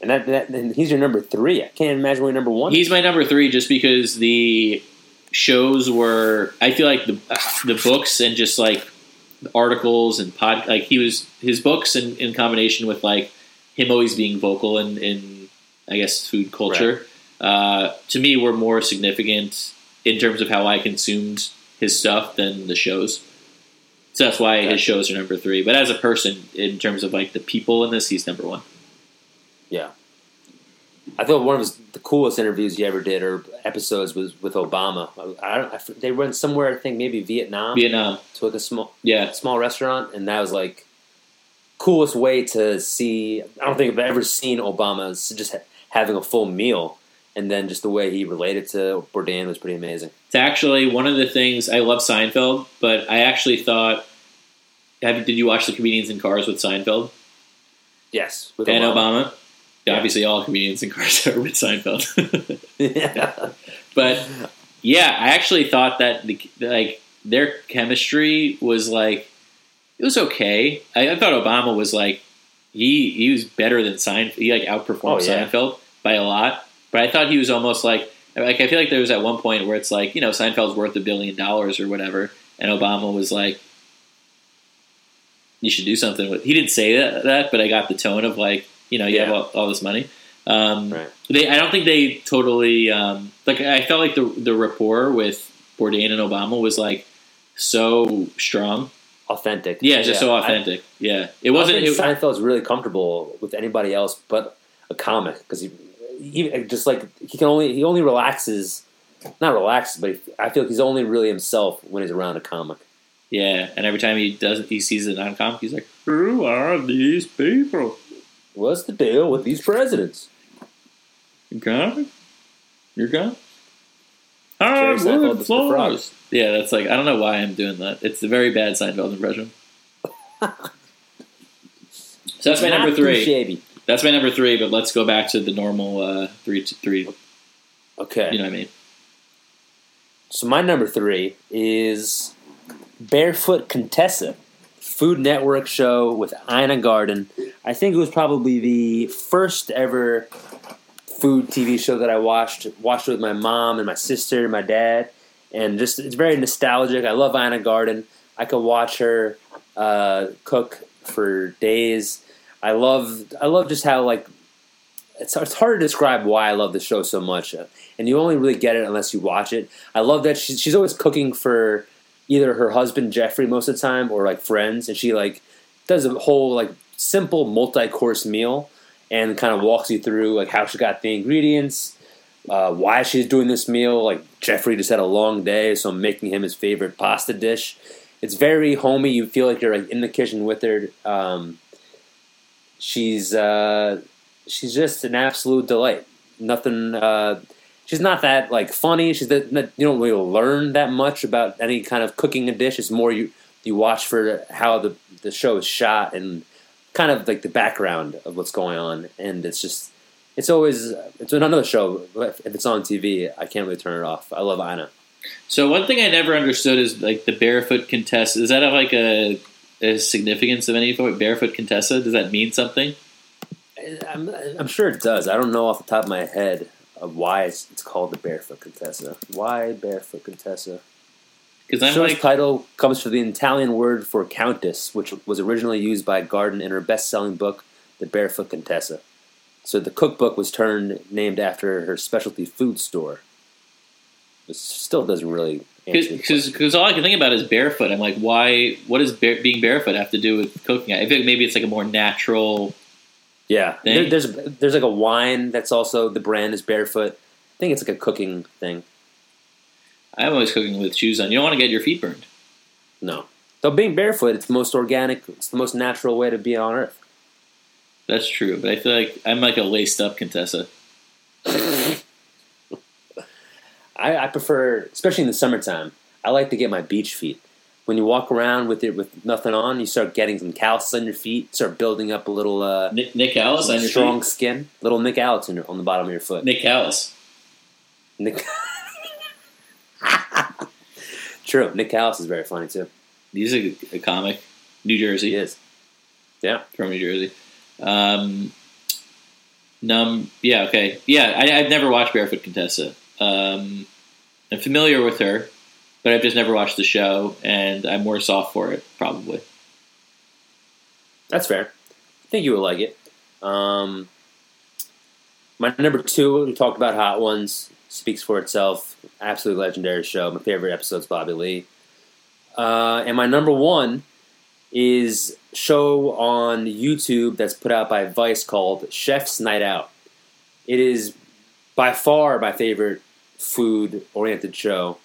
And that, that and he's your number three. I can't imagine your number one. he's my number three just because the shows were. I feel like the the books and just like articles and pod like he was his books in, in combination with like him always being vocal in, in I guess food culture uh, to me were more significant in terms of how I consumed his stuff than the shows. So that's why his shows are number three. But as a person, in terms of like the people in this, he's number one. Yeah. I thought one of his, the coolest interviews he ever did or episodes was with Obama. I, I I, they went somewhere, I think maybe Vietnam, Vietnam, to like a small yeah, small restaurant, and that was like coolest way to see. I don't think I've ever seen Obama just ha- having a full meal, and then just the way he related to Bourdain was pretty amazing. It's actually one of the things I love Seinfeld, but I actually thought. Have, did you watch the comedians in cars with Seinfeld Yes, with and Obama? Yeah. Obviously, all comedians in cars are with Seinfeld. yeah. but yeah, I actually thought that the, like their chemistry was like it was okay. I, I thought Obama was like he he was better than Seinfeld. He like outperformed Oh, yeah. Seinfeld by a lot. But I thought he was almost like like I feel like there was at one point where it's like you know Seinfeld's worth a billion dollars or whatever, and Obama was like. You should do something with. He didn't say that, that, but I got the tone of like, you know, you have all, all this money. Um, Right. they, I don't think they totally um, like. I felt like the the rapport with Bourdain and Obama was like so strong. Authentic. Yeah, just so I- authentic. yeah, it I wasn't. think It, Seinfeld's really comfortable with anybody else but a comic because he, he just like he can only he only relaxes, not relaxes, but he, I feel like he's only really himself when he's around a comic. yeah, and every time he does, he sees a non-comic, he's like, "Who are these people? What's the deal with these presidents? You comic? You're comic? Jerry Seinfeld Hardwood the floors." Yeah, that's like I don't know why I'm doing that. It's a very bad Seinfeld impression. so that's my Not number three. shabby. That's my number three. But let's go back to the normal uh, three. Three. Okay, You know what I mean? so my number three is Barefoot Contessa, Food Network show with Ina Garten. I think it was probably the first ever food TV show that I watched. Watched it with my mom and my sister and my dad, and just it's very nostalgic. I love Ina Garten. I could watch her uh, cook for days. I love I love just how like it's it's hard to describe why I love the show so much, and you only really get it unless you watch it. I love that she's she's always cooking for either her husband Jeffrey most of the time or like friends, and she like does a whole like simple multi course meal, and kind of walks you through like how she got the ingredients, uh, why she's doing this meal. Like Jeffrey just had a long day, so I'm making him his favorite pasta dish. It's very homey. You feel like you're like in the kitchen with her. Um, she's uh, she's just an absolute delight. Nothing. Uh, she's not that like funny. She's that you don't really learn that much about any kind of cooking a dish. It's more you you watch for how the the show is shot and kind of like the background of what's going on. And it's just it's always it's another show. If it's on TV, I can't really turn it off. I love Anna. So one thing I never understood is like the barefoot contessa. Is that like a, a significance of any sort? Barefoot contessa. Does that mean something? I'm, I'm sure it does. I don't know off the top of my head of why it's, it's called the Barefoot Contessa. Why Barefoot Contessa? Because The I'm show's like, title comes from the Italian word for countess, which was originally used by Garten in her best-selling book, The Barefoot Contessa. So the cookbook was turned named after her specialty food store. It still doesn't really because all I can think about is barefoot. I'm like, why? What does bare, being barefoot have to do with cooking? I think maybe it's like a more natural. Yeah, there, there's there's like a wine that's also the brand is Barefoot. I think it's like a cooking thing. I'm always cooking with shoes on. You don't want to get your feet burned. No, though being barefoot, it's the most organic, it's the most natural way to be on Earth. That's true, but I feel like I'm like a laced up Contessa. I, I prefer, especially in the summertime. I like to get my beach feet. When you walk around with it with nothing on, you start getting some calluses on your feet. Start building up a little uh, Nick, Nick Callis on your strong feet? skin, little Nick Alex on, your, on the bottom of your foot. Nick Callis. Nick. True, Nick Callis is very funny too. He's a, a comic, New Jersey. He is. Yeah. from New Jersey. Um, num, yeah, okay, yeah. I, I've never watched Barefoot Contessa. Um, I'm familiar with her, but I've just never watched the show, and I'm worse off for it, probably. That's fair. I think you would like it. Um, my number two, we talked about Hot Ones, speaks for itself. Absolutely legendary show. My favorite episode is Bobby Lee. Uh, and my number one is show on YouTube that's put out by Vice called Chef's Night Out. It is by far my favorite food oriented show.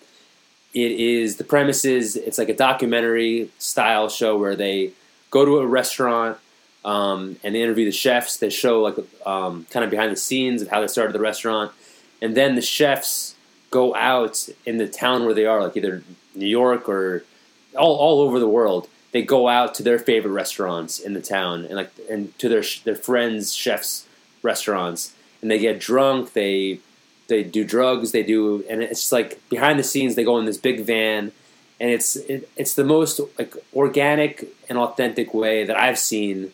It is the premise is it's like a documentary style show where they go to a restaurant um, and they interview the chefs. They show like um, kind of behind the scenes of how they started the restaurant, and then the chefs go out in the town where they are, like either New York or all, all over the world. They go out to their favorite restaurants in the town and like and to their their friends' chefs' restaurants, and they get drunk. They they do drugs. They do, and it's like behind the scenes. They go in this big van, and it's it, it's the most like organic and authentic way that I've seen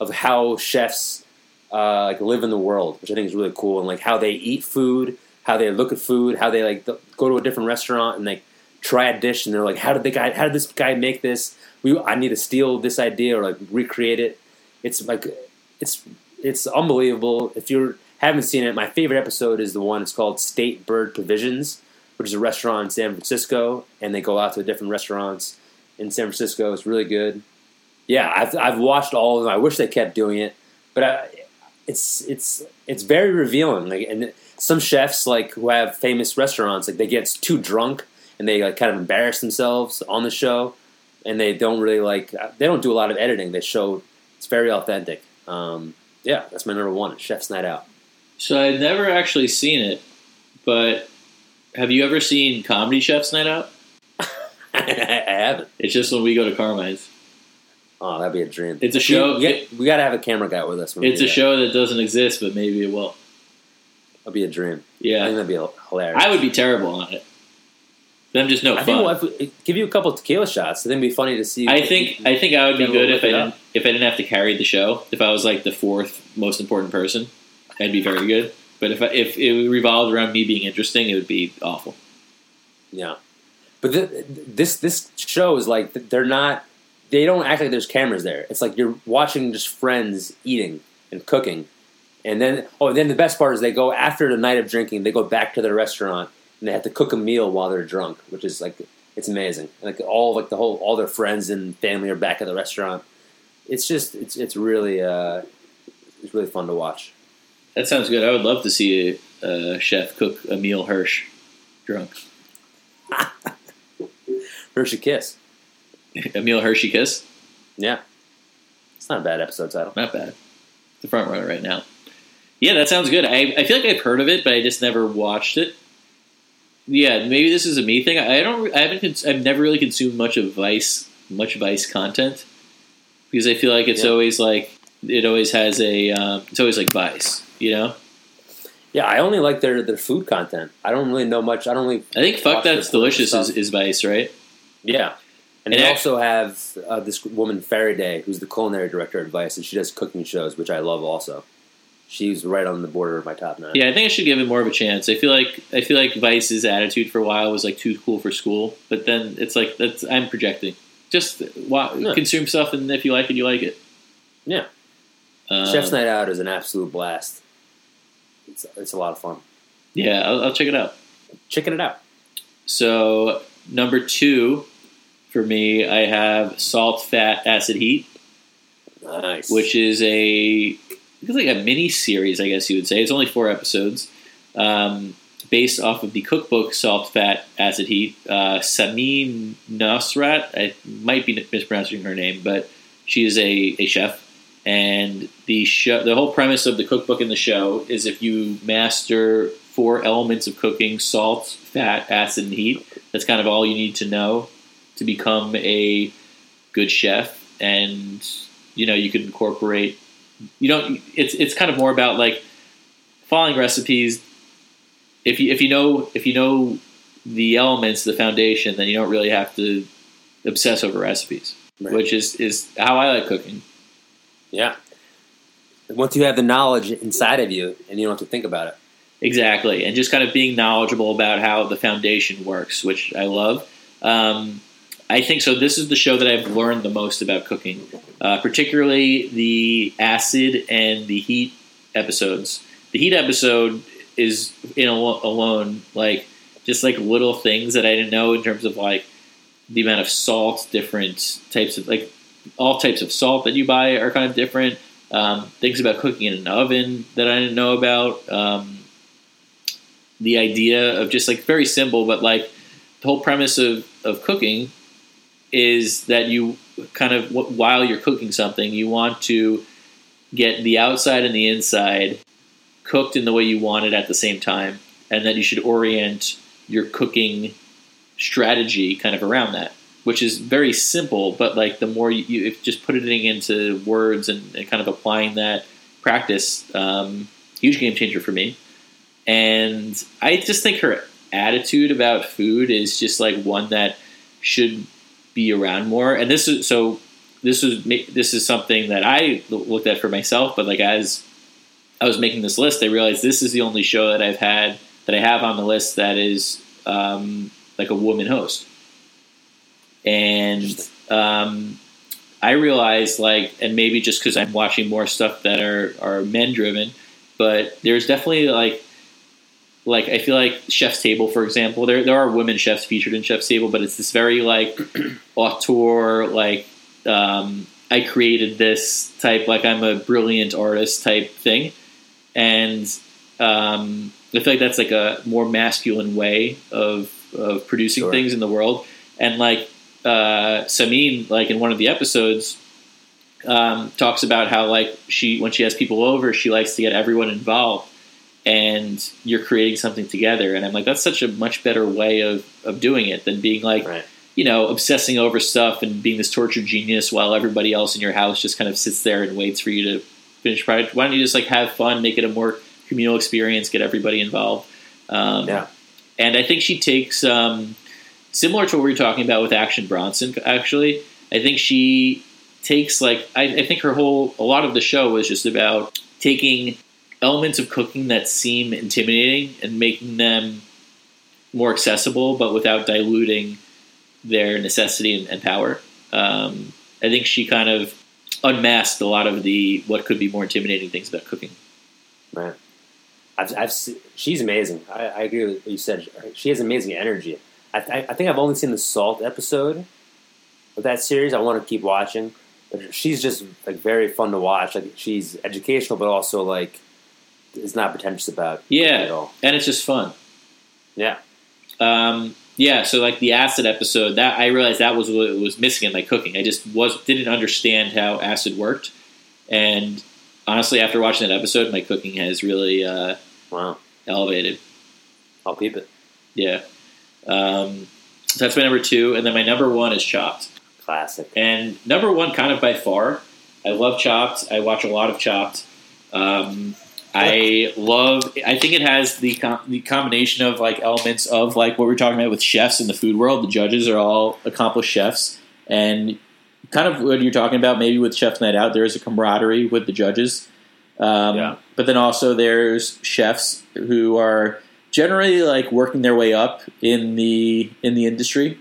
of how chefs uh, like live in the world, which I think is really cool, and like how they eat food, how they look at food, how they like go to a different restaurant and like try a dish, and they're like, how did the guy, how did this guy make this? We, I need to steal this idea or like recreate it. It's like it's it's unbelievable. If you haven't seen it, my favorite episode is the one. It's called State Bird Provisions, which is a restaurant in San Francisco, and they go out to different restaurants in San Francisco. It's really good. Yeah, I've I've watched all of them. I wish they kept doing it, but I, it's it's it's very revealing. Like, and some chefs like who have famous restaurants, like they get too drunk and they like kind of embarrass themselves on the show, and they don't really like they don't do a lot of editing. They show it's very authentic. Um, yeah, that's my number one. Chef's Night Out. So I've never actually seen it, but have you ever seen Comedy Chef's Night Out? I haven't. It's just when we go to Carmine's. Oh, that'd be a dream. It's a show- We, we, we got to have a camera guy with us. when It's a that. show that doesn't exist, but maybe it will. That'd be a dream. Yeah, I think that'd be hilarious. I would be terrible on it. I'm just no I fun. think well, we, give you a couple tequila shots. I think it'd be funny to see. I think I think I would be good if I didn't if I didn't have to carry the show. If I was like the fourth most important person, I'd be very good. But if if it revolved around me being interesting, it would be awful. Yeah, but th- this this show is like they're not. They don't act like there's cameras there. It's like you're watching just friends eating and cooking, and then oh, and then the best part is they go after the night of drinking. They go back to their restaurant and they have to cook a meal while they're drunk, which is like it's amazing. Like all like the whole all their friends and family are back at the restaurant. It's just it's it's really uh, it's really fun to watch. That sounds good. I would love to see a, a chef cook Emile Hirsch drunk. Hershey Kiss. Emil Hershey Kiss? Yeah. It's not a bad episode title. Not bad. The front runner right now. Yeah, that sounds good. I, I feel like I've heard of it, but I just never watched it. Yeah, maybe this is a me thing. I don't. I haven't. Cons- I've never really consumed much of Vice, much Vice content, because I feel like it's Yeah. always like it always has a. Um, it's always like Vice, you know. Yeah, I only like their their food content. I don't really know much. I don't really. I think Fuck That's Delicious is, is Vice, right? Yeah. And, And they also have uh, this woman Farideh, who's the culinary director at Vice, and she does cooking shows, which I love. Also, she's right on the border of my top nine. Yeah, I think I should give it more of a chance. I feel like I feel like Vice's attitude for a while was like too cool for school, but then it's like that's I'm projecting. Just Yeah. consume stuff, and if you like it, you like it. Yeah. Um, Chef's Night Out is an absolute blast. It's it's a lot of fun. Yeah, I'll, I'll check it out. Checking it out. So number two for me, I have Salt, Fat, Acid, Heat, Nice. which is a it's like a mini series, I guess you would say. It's only four episodes, um, based off of the cookbook Salt, Fat, Acid, Heat. Uh, Samin Nosrat, I might be mispronouncing her name, but she is a, a chef. And the show, the whole premise of the cookbook in the show is if you master four elements of cooking: salt, fat, acid, and heat. That's kind of all you need to know to become a good chef. And you know, you can incorporate. You don't. It's it's kind of more about like following recipes. If you if you know if you know the elements, the foundation, then you don't really have to obsess over recipes, Right. which is is how I like cooking. Yeah. Once you have the knowledge inside of you, and you don't have to think about it. Exactly, and just kind of being knowledgeable about how the foundation works, which I love. Um, I think so. This is the show that I've learned the most about cooking, uh, particularly the acid and the heat episodes. The heat episode is in al- alone like just like little things that I didn't know in terms of like the amount of salt, different types of like all types of salt that you buy are kind of different. Um, things about cooking in an oven that I didn't know about. Um, the idea of just like very simple, but like the whole premise of, of cooking is that you kind of while you're cooking something, you want to get the outside and the inside cooked in the way you want it at the same time, and that you should orient your cooking strategy kind of around that, which is very simple. But like the more you, you if just putting it into words and, and kind of applying that practice, um, huge game changer for me. And I just think her attitude about food is just like one that should be around more. And this is so. This was this is something that I looked at for myself, but like as I was making this list, I realized this is the only show that I've had that I have on the list that is um, like a woman host. And um, I realized like, and maybe just because I'm watching more stuff that are are men driven, but there's definitely like like I feel like Chef's Table, for example, there there are women chefs featured in Chef's Table, but it's this very like auteur, like um, I created this type, like I'm a brilliant artist type thing, and um, I feel like that's like a more masculine way of of producing Sure. things in the world, and like uh, Samin, like in one of the episodes, um, talks about how like she when she has people over, she likes to get everyone involved and you're creating something together. And I'm like, that's such a much better way of, of doing it than being like, Right. you know, obsessing over stuff and being this tortured genius while everybody else in your house just kind of sits there and waits for you to finish product. Why don't you just like have fun, make it a more communal experience, get everybody involved? Um, Yeah. And I think she takes, um, similar to what we were talking about with Action Bronson, actually, I think she takes like, I, I think her whole, a lot of the show was just about taking elements of cooking that seem intimidating and making them more accessible, but without diluting their necessity and, and power. Um, I think she kind of unmasked a lot of the what could be more intimidating things about cooking. Right. I've, I've she's amazing. I, I agree with what you said. She has amazing energy. I, I, I think I've only seen the salt episode of that series. I want to keep watching, but she's just like very fun to watch. Like she's educational, but also like is not pretentious about Yeah. cooking at all. and it's just fun. Yeah, Um, yeah, so like the acid episode, that I realized that was what was missing in my cooking. I just was didn't understand how acid worked, and honestly, after watching that episode, my cooking has really uh, wow, elevated. I'll keep it. Yeah, um, so that's my number two, and then my number one is Chopped. Classic. And number one, kind of by far, I love Chopped. I watch a lot of Chopped. Um, I love. I think it has the com- the combination of like elements of like what we're talking about with chefs in the food world. The judges are all accomplished chefs, and kind of what you're talking about. Maybe with Chef's Night Out, there is a camaraderie with the judges. Um, Yeah. But then also there's chefs who are generally like working their way up in the in the industry.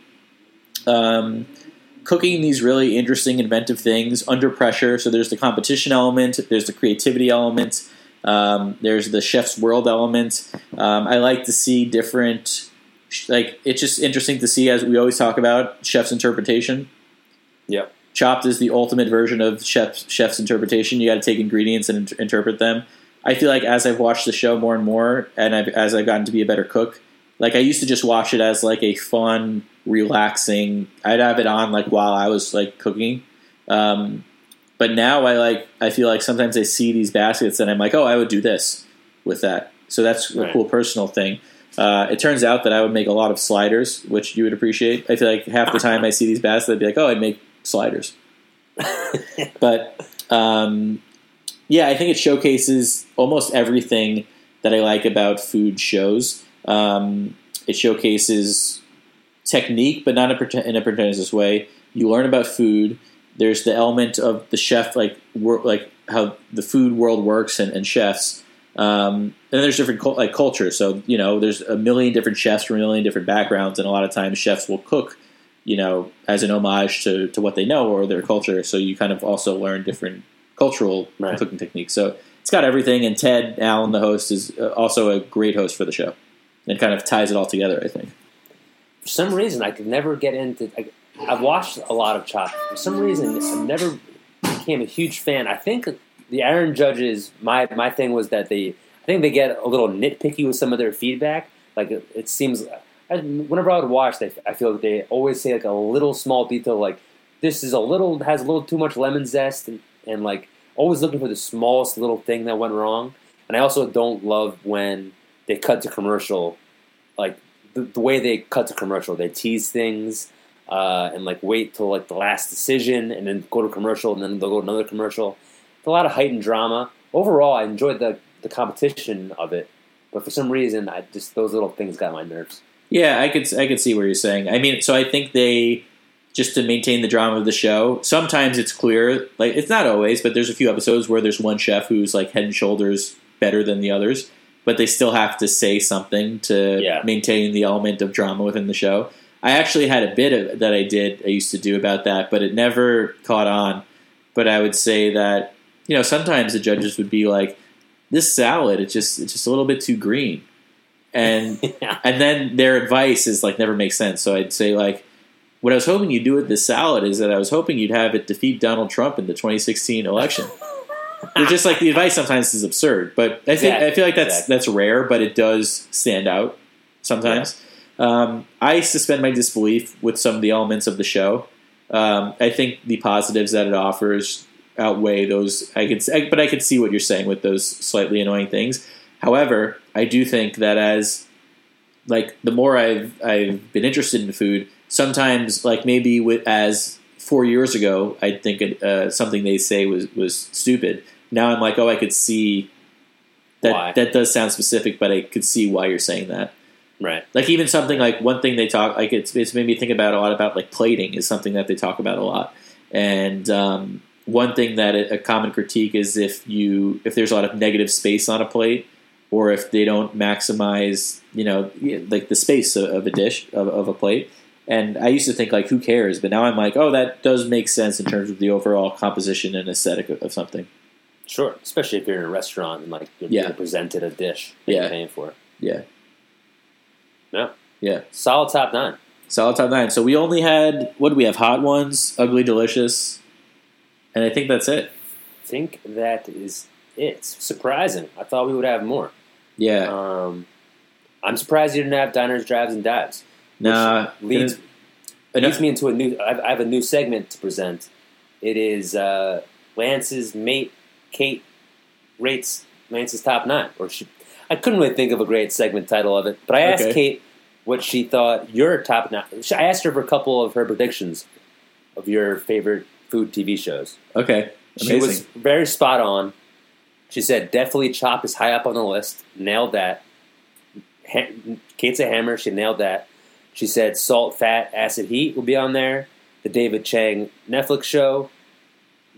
Um, cooking these really interesting, inventive things under pressure. So there's the competition element, there's the creativity element, um, there's the chef's world element. Um, I like to see different, like it's just interesting to see as we always talk about chef's interpretation. Yep. Chopped is the ultimate version of chef's chef's interpretation. You got to take ingredients and inter- interpret them. I feel like as I've watched the show more and more, and I've, as I've gotten to be a better cook, like I used to just watch it as like a fun, relaxing. I'd have it on like while I was like cooking. Um, but now I like I feel like sometimes I see these baskets and I'm like, oh, I would do this with that. So that's a cool personal thing. Uh, it turns out that I would make a lot of sliders, which you would appreciate. I feel like half the time I see these baskets, I'd be like, oh, I'd make sliders. but um, yeah, I think it showcases almost everything that I like about food shows. Um, it showcases technique, but not in a pretentious way. You learn about food. There's the element of the chef, like wor- like how the food world works, and, and chefs. Um, and there's different like cultures. So you know, there's a million different chefs from a million different backgrounds, and a lot of times chefs will cook, you know, as an homage to, to what they know or their culture. So you kind of also learn different cultural Right. cooking techniques. So it's got everything. And Ted Allen, the host, is uh, also a great host for the show, and kind of ties it all together. I think. For some reason, I could never get into. I, I've watched a lot of Chopped. For some reason, I never became a huge fan. I think the Aaron judges. My my thing was that they. I think they get a little nitpicky with some of their feedback. Like it, it seems. I, whenever I would watch, they, I feel like they always say like a little small detail, like this is a little has a little too much lemon zest, and, and like always looking for the smallest little thing that went wrong. And I also don't love when they cut to commercial, like the, the way they cut to commercial. They tease things uh, and like wait till like the last decision, and then go to commercial, and then they'll go to another commercial. It's a lot of heightened drama. Overall, I enjoyed the the competition of it, but for some reason, I just those little things got my nerves. Yeah, I could I could see where you're saying. I mean, so I think they just to maintain the drama of the show. Sometimes it's clear, like it's not always, but there's a few episodes where there's one chef who's like head and shoulders better than the others, but they still have to say something to Yeah. maintain the element of drama within the show. I actually had a bit of that I did I used to do about that, but it never caught on. But I would say that you know sometimes the judges would be like, "This salad, it's just it's just a little bit too green," and yeah. and then their advice is like never makes sense. So I'd say like, what I was hoping you'd do with this salad is that I was hoping you'd have it defeat Donald Trump in the 2016 election. It's just like the advice sometimes is absurd, but I think Yeah, I feel like that's exactly. that's rare, but it does stand out sometimes. Um, I suspend my disbelief with some of the elements of the show. Um, I think the positives that it offers outweigh those. I could, I, but I could see what you're saying with those slightly annoying things. However, I do think that as like the more I've I've been interested in food, sometimes like maybe with as four years ago, I think it, uh, something they say was was stupid. Now I'm like, oh, I could see that Why? that does sound specific, but I could see why you're saying that. Right. Like even something like one thing they talk like it's it's made me think about a lot about like plating is something that they talk about a lot. And um, one thing that a, common critique is if you if there's a lot of negative space on a plate, or if they don't maximize you know like the space of, of a dish of, of a plate. And I used to think like who cares, but now I'm like oh that does make sense in terms of the overall composition and aesthetic of, of something. Sure. Especially if you're in a restaurant and like you're Yeah. being presented a dish that Yeah. you're paying for. Yeah, Yeah. yeah. Solid top nine. Solid top nine. So we only had what do we have? Hot ones, ugly, delicious. And I think that's it. I think that is it. Surprising. I thought we would have more. Yeah. Um, I'm surprised you didn't have diners, drives, and dives. Nah. Leads I know- leads me into a new. I have, a new segment to present. It is uh, Lance's mate, Kate rates Lance's top nine. Or she, I couldn't really think of a great segment title of it, but I asked Okay. Kate what she thought your top nine. I asked her for a couple of her predictions of your favorite food TV shows. okay. She was very spot on. She said definitely Chop is high up on the list. Nailed that. Ha- Kate's a hammer. She nailed that. She said Salt, Fat, Acid, Heat will be on there. The David Chang Netflix show.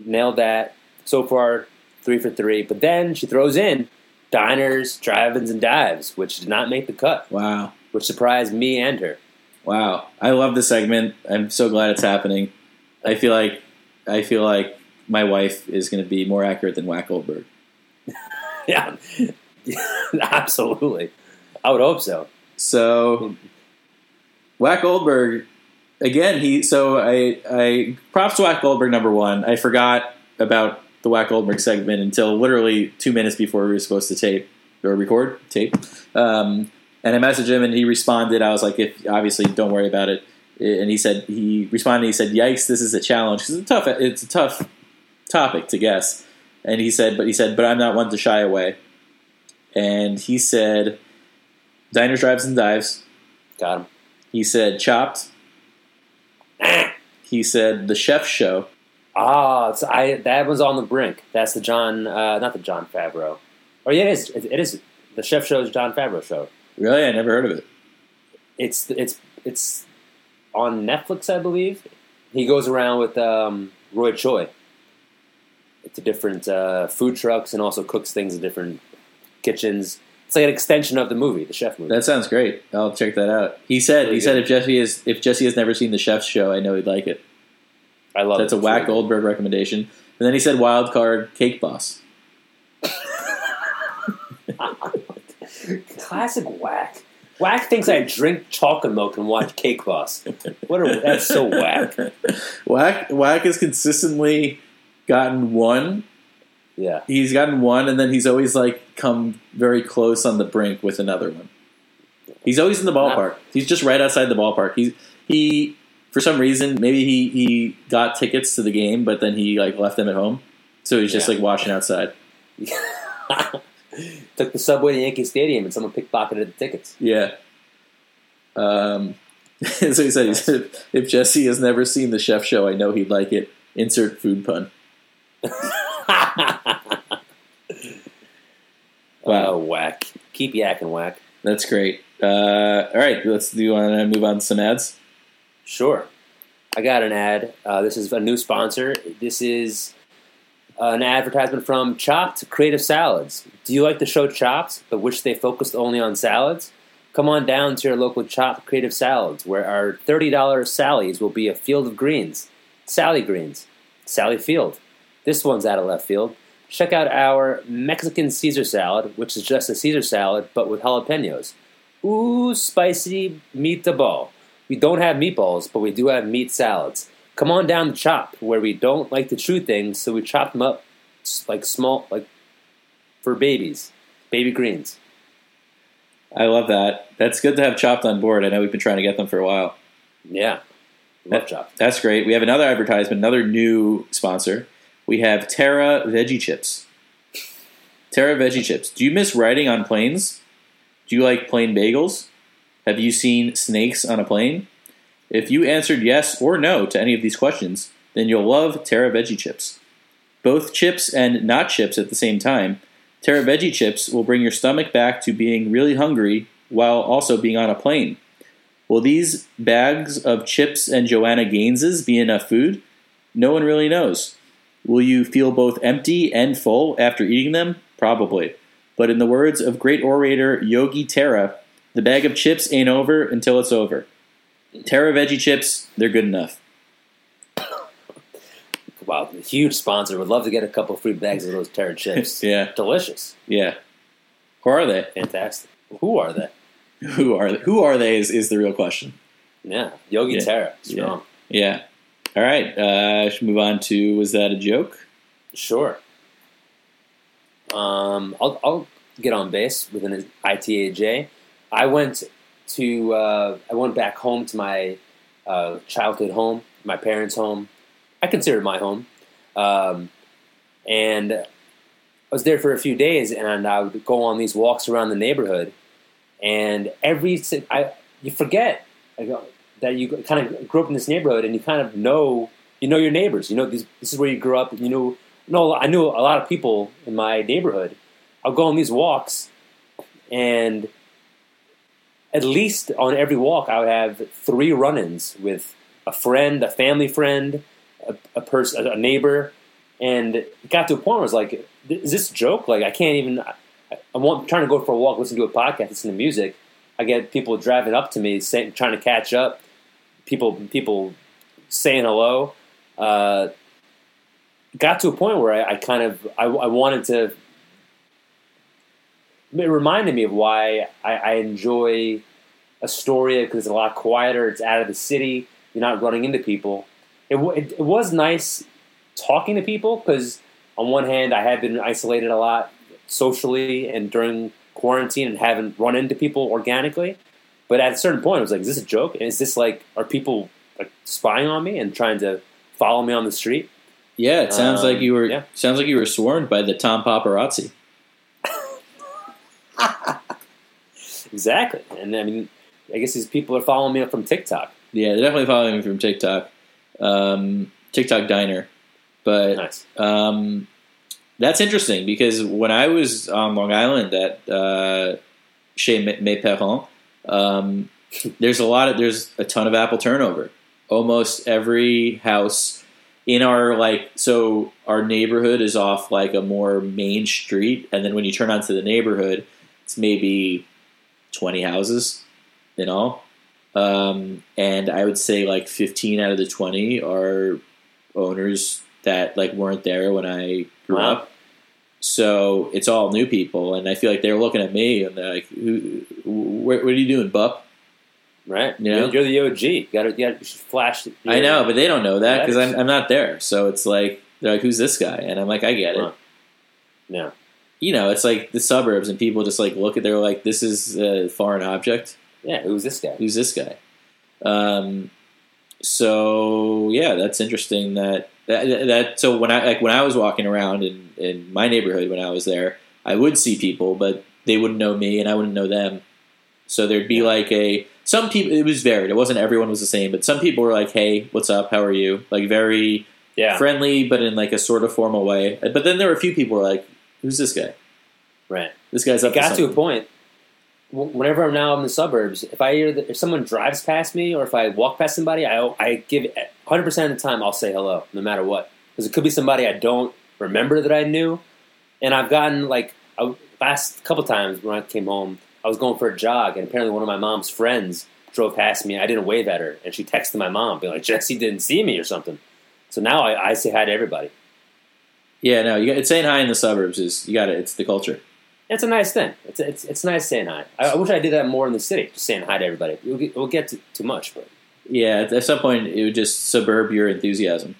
Nailed that. So far, three for three. But then she throws in diners, drive-ins, and dives, which did not make the cut, wow. which surprised me and her. Wow. I love the segment. I'm so glad it's happening. I feel like I feel like my wife is going to be more accurate than Wack Goldberg. Yeah, absolutely. I would hope so. So mm. Wack Goldberg again. He so I I props to Wack Goldberg number one. I forgot about the Wack Goldberg segment until literally two minutes before we were supposed to tape or record tape. Um, and I messaged him and he responded. I was like, if obviously don't worry about it. And he said he responded. He said, "Yikes, this is a challenge. It's a tough. It's a tough topic to guess." And he said, "But he said, but I'm not one to shy away." And he said, "Diners, drives, and dives." Got him. He said Chopped. he said The Chef Show. Ah, it's, I that was on the brink. That's the John, uh, not the Jon Favreau. Oh yeah, it is. It, it is the Chef Show's Jon Favreau show. Really, I never heard of it. It's it's it's on Netflix, I believe. He goes around with um, Roy Choi to different uh, food trucks and also cooks things in different kitchens. It's like an extension of the movie, the Chef movie. That sounds great. I'll check that out. He said Really he said if Jesse is if Jesse has never seen The Chef's Show, I know he'd like it. I love That's it. a Whack really. Goldberg recommendation. And then he said Wild Card Cake Boss. Classic Whack. Whack thinks I drink chocolate milk and watch Cake Boss. What a, that's so whack. Whack Whack has consistently gotten one. Yeah. He's gotten one, and then he's always like come very close on the brink with another one. He's always in the ballpark. He's just right outside the ballpark. He's he for some reason maybe he he got tickets to the game, but then he like left them at home, so he's just Yeah. like watching outside. Took the subway to Yankee Stadium and someone pickpocketed the tickets. Yeah. Um. so he said, he said, if Jesse has never seen the Chef Show, I know he'd like it. Insert food pun. Wow. Oh, whack. Keep yakking, whack. That's great. Uh, all right, let's do. You want to move on to some ads? Sure. I got an ad. Uh, this is a new sponsor. This is an advertisement from Chopt Creative Salads. Do you like the show Chopped, but wish they focused only on salads? Come on down to your local Chopt Creative Salads, where our $30 Sallies will be a field of greens. Sally Greens. Sally Field. This one's out of left field. Check out our Mexican Caesar salad, which is just a Caesar salad but with jalapenos. Ooh, spicy meatball. We don't have meatballs, but we do have meat salads. Come on down to Chop, where we don't like to chew things, so we chop them up like small, like for babies, baby greens. I love that. That's good to have Chopt on board. I know we've been trying to get them for a while. Yeah, love Chop. That's great. We have another advertisement, another new sponsor. We have Terra Veggie Chips. Terra Veggie Chips. Do you miss riding on planes? Do you like plain bagels? Have you seen snakes on a plane? If you answered yes or no to any of these questions, then you'll love Terra Veggie Chips. Both chips and not chips at the same time, Terra Veggie Chips will bring your stomach back to being really hungry while also being on a plane. Will these bags of chips and Joanna Gaines's be enough food? No one really knows. Will you feel both empty and full after eating them? Probably. But in the words of great orator Yogi Terra, the bag of chips ain't over until it's over. Terra Veggie Chips, they're good enough. Wow, huge sponsor. Would love to get a couple free bags of those Terra chips. Yeah, Delicious, yeah. Who are they? fantastic. Who are they? Who are they? Who are they is, is the real question. Yeah, Yogi Yeah. Terra, strong. Yeah. All right, uh, should move on to was that a joke? Sure. Um, I'll, I'll get on base with an ITAJ. I went to uh, I went back home to my uh, childhood home, my parents' home. I consider it my home, um, and I was there for a few days, and I would go on these walks around the neighborhood, and every I you forget I go- that you kind of grew up in this neighborhood, and you kind of know you know your neighbors. You know this, this is where you grew up. You know, no, I knew a lot of people in my neighborhood. I'll go on these walks, and at least on every walk, I would have three run-ins with a friend, a family friend, a, a person, a neighbor, and it got to a point where I was like, "Is this a joke? Like, I can't even." I, I'm trying to go for a walk, listen to a podcast, listen to music. I get people driving up to me, saying, trying to catch up. People, people saying hello. Uh, got to a point where I, I kind of I, I wanted to. It reminded me of why I, I enjoy Astoria because it's a lot quieter. It's out of the city. You're not running into people. It, it, it was nice talking to people because on one hand I had been isolated a lot socially and during quarantine and haven't run into people organically. But at a certain point, I was like, "Is this a joke? And is this like are people like spying on me and trying to follow me on the street?" Yeah, it sounds Um, like you were yeah. sounds like you were swarmed by the Tom paparazzi. Exactly. And I mean, I guess these people are following me up from TikTok. Yeah, they're definitely following me from TikTok, um, TikTok Diner, but Nice. um, that's interesting because when I was on Long Island at uh, Chez Mes Mes Parents, um, there's a lot of there's a ton of Apple turnover. Almost every house in our like so our neighborhood is off like a more main street, and then when you turn onto the neighborhood, it's maybe twenty houses in all. Um, and I would say like 15 out of the 20 are owners that like weren't there when I grew Wow. up. So it's all new people, and I feel like they're looking at me and they're like, Who, what, "What are you doing, Bup?" Right? Yeah. You're, you're the OG. You got to you flash. your- I know, but they don't know that because I'm, I'm not there. So it's like they're like, "Who's this guy?" And I'm like, "I get it." Huh. Yeah. You know, it's like the suburbs, and people just like look at. They're like, "This is a foreign object." Yeah. Who's this guy? who's this guy? Um, so yeah, that's interesting. That, that that so when I like when I was walking around in in my neighborhood when I was there, I would see people, but they wouldn't know me and I wouldn't know them. So there'd be like a some people. It was varied. It wasn't everyone was the same, but some people were like, "Hey, what's up? How are you?" Like very Yeah. friendly, but in like a sort of formal way. But then there were a few people who were like, "Who's this guy? Right. This guy's It up." got to a point. wh- Whenever I'm now in the suburbs, if I hear that if someone drives past me or if I walk past somebody, I I give 100 percent of the time I'll say hello, no matter what, because it could be somebody I don't remember that I knew, and I've gotten like I, last couple times when I came home, I was going for a jog, and apparently one of my mom's friends drove past me. I didn't wave at her, and she texted my mom, being like, "Jesse didn't see me" or something. So now I, I say hi to everybody. Yeah, no, you it's saying hi in the suburbs is you got it. It's the culture. It's a nice thing. It's it's, it's nice saying hi. I, I wish I did that more in the city, just saying hi to everybody. We'll get, we'll get to too much, but Yeah, at- at some point it would just suburb your enthusiasm.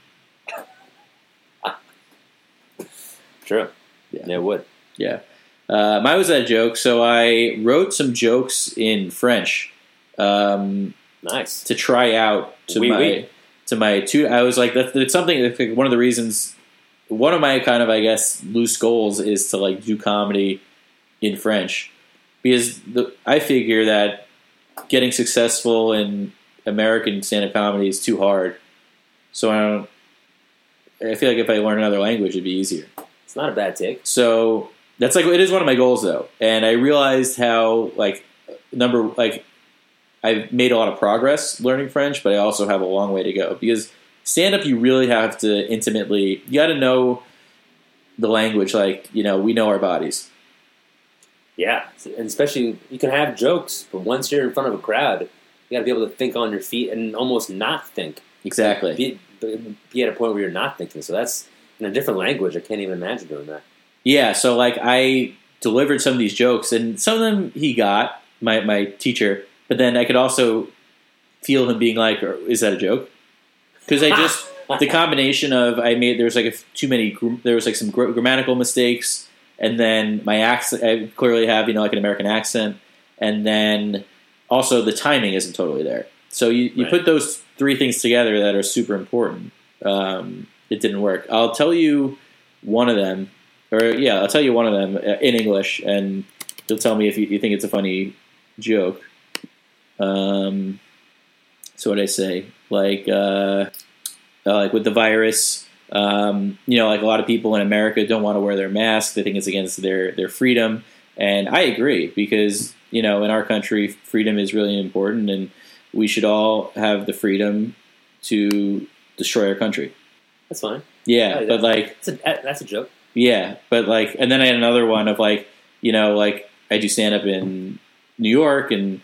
True. Yeah. Yeah, it would. Yeah. Uh, mine was that joke. So I wrote some jokes in French um, Nice. to try out to Oui, my oui. to my two. I was like, that's, that's something. That's like one of the reasons. One of my kind of, I guess, loose goals is to like do comedy in French because the, I figure that getting successful in American stand-up comedy is too hard. So I don't. I feel like if I learn another language, it'd be easier. It's not a bad take. So that's like it is one of my goals though, and I realized how like number like I've made a lot of progress learning French, but I also have a long way to go because stand up you really have to intimately you got to know the language like you know we know our bodies Yeah, and especially you can have jokes, but once you're in front of a crowd, you got to be able to think on your feet and almost not think. exactly Be, be at a point where you're not thinking. So that's in a different language. I can't even imagine doing that. yeah so like I delivered some of these jokes and some of them he got my my teacher but then I could also feel him being like is that a joke because I just the combination of I made there was like a, too many there was like some gr- grammatical mistakes, and then my accent I clearly have you know like an American accent, and then also the timing isn't totally there. So you, you Right. put those three things together that are super important. Um, it didn't work. I'll tell you one of them, or yeah, I'll tell you one of them uh, in English, and you'll tell me if you, you think it's a funny joke. Um, so what I say, like, uh, uh, like with the virus, um, you know, like a lot of people in America don't want to wear their mask. They think it's against their their freedom, and I agree because you know, in our country, freedom is really important, and we should all have the freedom to destroy our country. That's fine. Yeah, Yeah, but like That's a, that's a joke. yeah, but like, and then I had another one of like, you know, like I do stand up in New York, and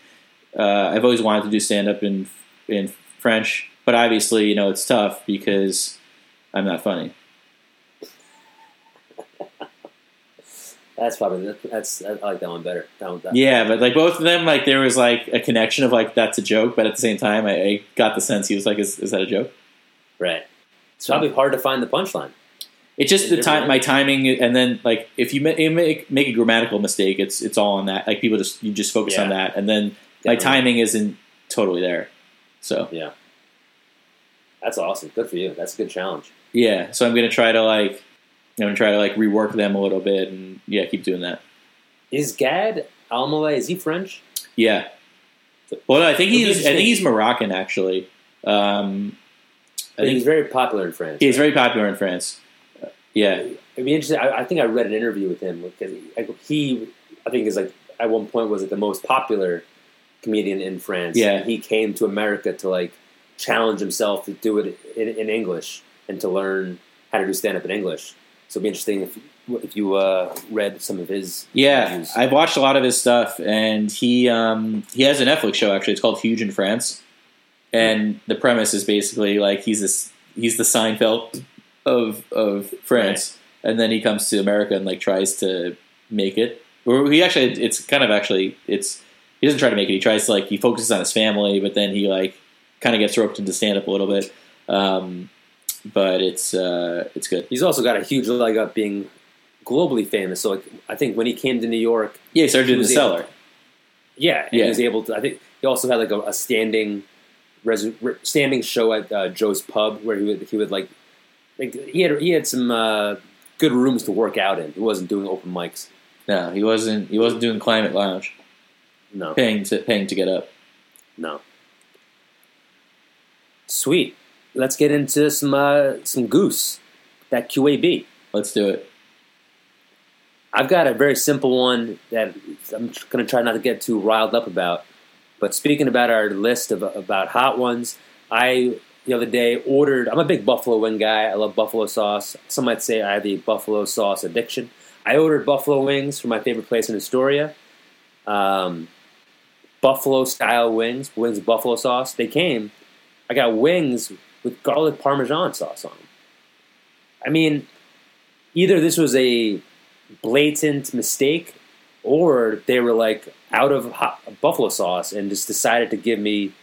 uh, I've always wanted to do stand up in in French, but obviously, you know, it's tough because I'm not funny. That's probably that's I like that one better. That one, that, Yeah, but like both of them, like there was like a connection of like that's a joke, but at the same time, I, I got the sense he was like, is, is that a joke? right. It's probably hard to find the punchline. It's just the time, my timing, and then like if you ma- make make a grammatical mistake, it's it's all on that. Like people just you just focus on that, and then my timing isn't totally there. So Yeah. That's awesome. Good for you. That's a good challenge. yeah, so I'm gonna try to like I'm gonna try to like rework them a little bit, and yeah, keep doing that. Is Gad Elmaleh, is he French? Yeah. Well, no, I think he's I think he's Moroccan actually. Um, I think he's very popular in France. he's very popular in France. Uh, yeah, It'd be interesting. I, I think I read an interview with him because he, he, I think, is like at one point was like the most popular comedian in France. Yeah. And he came to America to like challenge himself to do it in, in English and to learn how to do stand up in English. So it'd be interesting if if you uh, read some of his Yeah, interviews. I've watched a lot of his stuff, and he um, he has a Netflix show actually. It's called Huge in France, and the premise is basically like he's this he's the Seinfeld of of France, and then he comes to America and like tries to make it. Or he actually, it's kind of actually it's he doesn't try to make it. He tries to like he focuses on his family, but then he like kind of gets roped into stand up a little bit. Um, but it's uh, it's good. He's also got a huge leg up being globally famous. So like, I think when he came to New York, Yeah, he started He doing the cellar. Yeah, and Yeah. he was able to. I think he also had like a, a standing, res, re- standing show at uh, Joe's Pub where he would he would like, like he had he had some uh, good rooms to work out in. He wasn't doing open mics. No, he wasn't. He wasn't doing Climate Lounge. No, paying to paying to get up. no. Sweet. Let's get into some uh, some goose. That QAB. Let's do it. I've got a very simple one that I'm going to try not to get too riled up about. But speaking about our list of about hot ones, I the other day ordered. I'm a big buffalo wing guy. I love buffalo sauce. Some might say I have a buffalo sauce addiction. I ordered buffalo wings from my favorite place in Astoria. Um, buffalo style wings, wings with buffalo sauce. They came. I got wings with garlic parmesan sauce on them. I mean, either this was a blatant mistake, or they were like out of hot, buffalo sauce and just decided to give me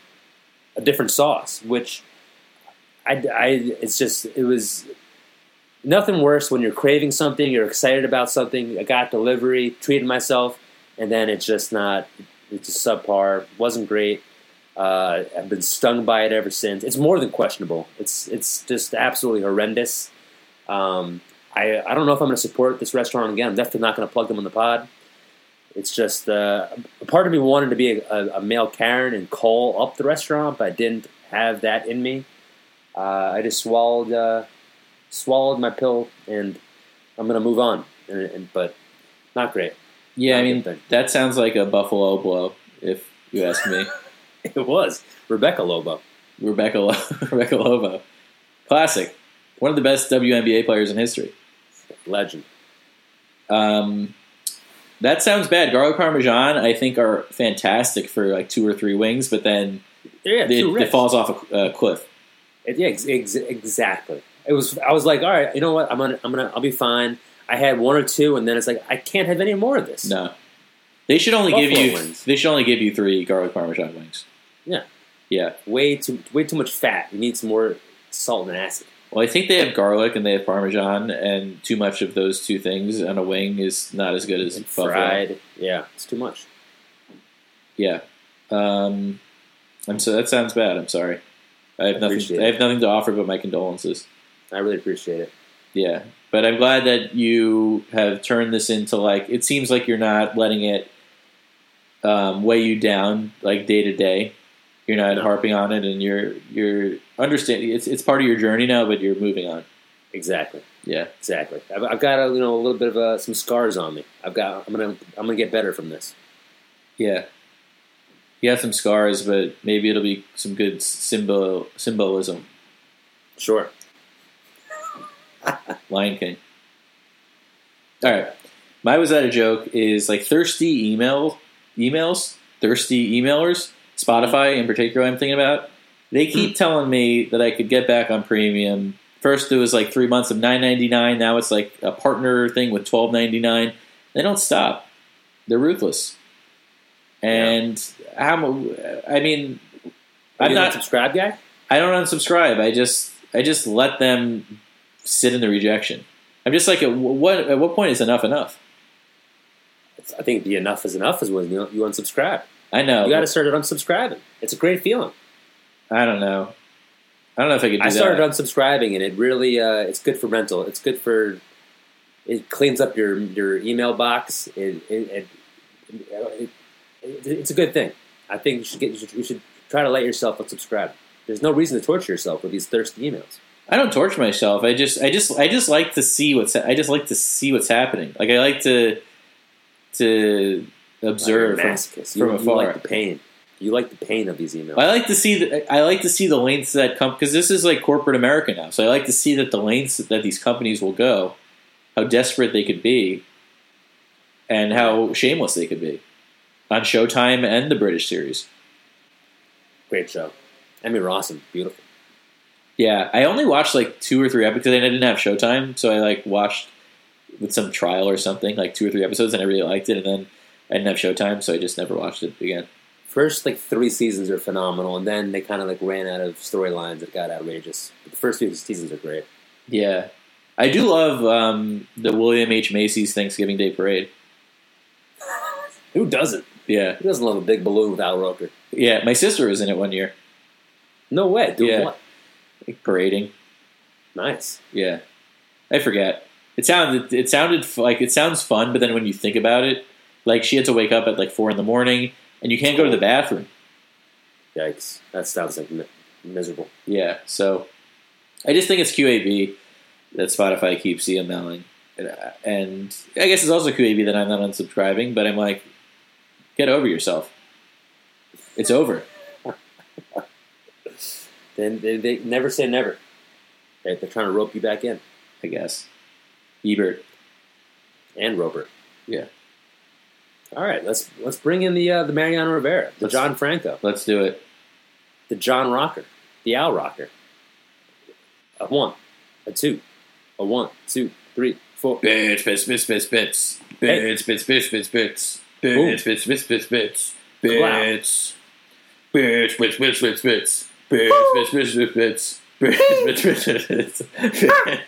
a different sauce. Which I, I, it's just it was nothing worse when you're craving something, you're excited about something. I got delivery, treated myself, and then it's just not. It's subpar. wasn't great. Uh, I've been stung by it ever since. It's more than questionable. It's it's just absolutely horrendous. Um, I, I don't know if I'm going to support this restaurant again. I'm definitely not going to plug them on the pod. It's just uh, a part of me wanted to be a, a, a male Karen and call up the restaurant, but I didn't have that in me. Uh, I just swallowed uh, swallowed my pill, and I'm going to move on. And, and, but not great. Yeah, I Not a mean that sounds like a Buffalo blow, if you ask me. It was Rebecca Lobo. Rebecca Lo- Rebecca Lobo, classic, one of the best WNBA players in history. Legend. Um, that sounds bad. Garlic Parmesan, I think, are fantastic for like two or three wings, but then Yeah, it, it falls off a, a cliff. It- yeah, ex- ex- exactly. It was. I was like, all right, you know what? I'm gonna, I'm gonna, I'll be fine. I had one or two, and then it's like, I can't have any more of this. No, they should only give you wings. they should only give you three garlic Parmesan wings. Yeah. Yeah, Way too, way too much fat. You need some more salt and acid. Well, I think they have garlic and they have parmesan, and too much of those two things on a wing is not as good as And buffalo. fried. Yeah, it's too much. Yeah. Um, I'm so that sounds bad. I'm sorry. I have nothing. Appreciate I have nothing to offer but my condolences. I really appreciate it. Yeah, but I'm glad that you have turned this into like. It seems like you're not letting it um, weigh you down like day to day. You're not harping on it, and you're you're understanding. It's it's part of your journey now, but you're moving on. Exactly. Yeah, Exactly. I've, I've got a, you know a little bit of uh, some scars on me. I've got. I'm gonna. I'm gonna get better from this. yeah. You have some scars, but maybe it'll be some good symbol symbolism. Sure. Lion King. All right, my was that a joke is like thirsty email emails, thirsty emailers. Spotify in particular, I'm thinking about. They keep hmm. telling me that I could get back on premium. First, it was like three months of nine ninety nine. Now it's like a partner thing with twelve ninety nine. They don't stop. They're ruthless. And how? I mean, Are I'm not. subscribe guy. I don't unsubscribe. I just I just let them sit in the rejection. I'm just like, at what at what point is enough enough? I think the enough is enough is when you, you unsubscribe. I know. You got to start unsubscribing. It's a great feeling. I don't know. I don't know if I could do I started that. unsubscribing, and it really uh, it's good for mental. It's good for it cleans up your your email box. It, it, it, it, it's a good thing. I think you should get you should, you should try to let yourself unsubscribe. There's no reason to torture yourself with these thirsty emails. I don't torture myself. I just I just I just like to see what's I just like to see what's happening. Like I like to to observe You're from. You, from you like the pain. You like the pain of these emails. I like to see the I like to see the lengths that come because this is like corporate America now. So I like to see that the lengths that these companies will go, how desperate they could be, and how shameless they could be on Showtime and the British series. Great show. Emmy Rossum, beautiful. Yeah, I only watched like two or three episodes. I didn't have Showtime, so I like watched with some trial or something, like two or three episodes, and I really liked it. And then I didn't have Showtime, so I just never watched it again. First like three seasons are phenomenal, and then they kind of like ran out of storylines that got outrageous. But the first few seasons are great. Yeah, I do love um, the William H Macy's Thanksgiving Day Parade. Who doesn't? Yeah, Who doesn't love a big balloon with Al Roker? yeah. My sister was in it one year, No way. Doing Yeah. what? like parading. Nice. Yeah, I forget. It sounded it sounded like it sounds fun, but then when you think about it, like she had to wake up at like four in the morning, and you can't go to the bathroom. Yikes. That sounds like mi- miserable. Yeah, so I just think it's QAB that Spotify keeps emailing, and I guess it's also QAB that I'm not unsubscribing. But I'm like, get over yourself. It's over. Then they, they never say never. Right? They're trying to rope you back in. I guess. Ebert. And Robert. Yeah. All right, let's let's bring in the uh, the Mariano Rivera, the Let's- John Franco, Let's do it. the John Rocker, the Al Rocker. A one, a two, a one, two, three, four. Bits, bits, bits, bits, bits. Hey. Bits, bits, bits, bits, bits. Boom. Bits, bits, bits, bits, bits. Wow. Bits. Bits, bits, bits, bits, bits. Bits, bits, bits, bits, bits. Bits, bits, bits, bits,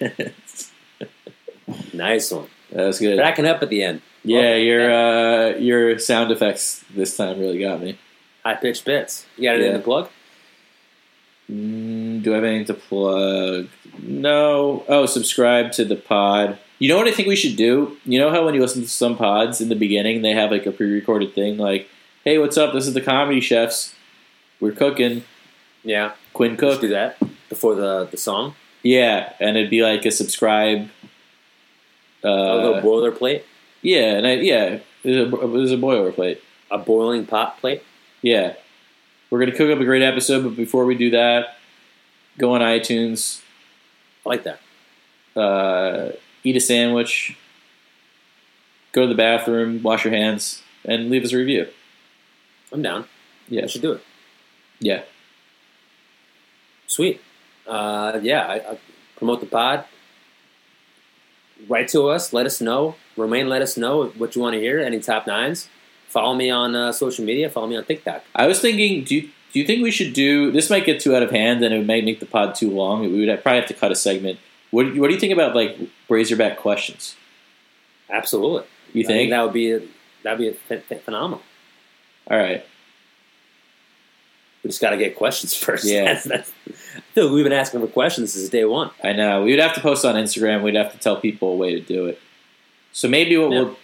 bits. Nice one. That was good. Backing up at the end. Yeah, your uh, your sound effects this time really got me. High pitched bits. You got anything Yeah. to plug? Mm, do I have anything to plug? No. Oh, subscribe to the pod. You know what I think we should do? You know how when you listen to some pods in the beginning, they have like a pre-recorded thing, like, "Hey, what's up? This is the Comedy Chefs. We're cooking. Yeah, Quinn Cook. do that before the the song. Yeah, and it'd be like a subscribe. a little Uh, boilerplate, yeah, and I, yeah, there's a, there's a boilerplate. a boiling pot plate. Yeah. We're going to cook up a great episode, but before we do that, go on iTunes, I like that. uh, eat a sandwich, go to the bathroom, wash your hands, and leave us a review. I'm down. Yeah. we should do it. Yeah. Sweet. Uh, yeah, I, I promote the pod. Write to us. Let us know. Romaine, let us know what you want to hear. Any top nines? Follow me on uh, social media. Follow me on TikTok. I was thinking, do you, do you think we should do this? Might get too out of hand, and it might make the pod too long. We would probably have to cut a segment. What, what do you think about like Razorback questions? Absolutely. You I think? that would be a, that'd be a ph- ph- phenomenal. All right. We just got to get questions first. Yeah. That's, that's, I feel like we've been asking for questions since day one. I know. We would have to post on Instagram. We'd have to tell people a way to do it. So maybe what Yeah. we'll.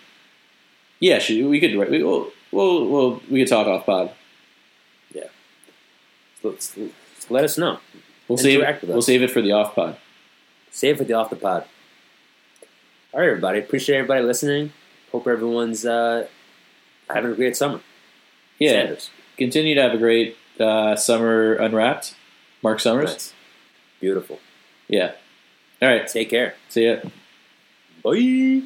Yeah, should, we could. We, we'll, we'll, we'll, we could talk off pod. Let's, let's let us know. We'll save. With We'll save it for the off pod. Save it for the off the pod. All right, everybody. Appreciate everybody listening. Hope everyone's uh, having a great summer. Yeah. Sanders. Continue to have a great uh, summer unwrapped. Marc Summers. Nice. Beautiful. Yeah. All right. Take care. See ya. Bye.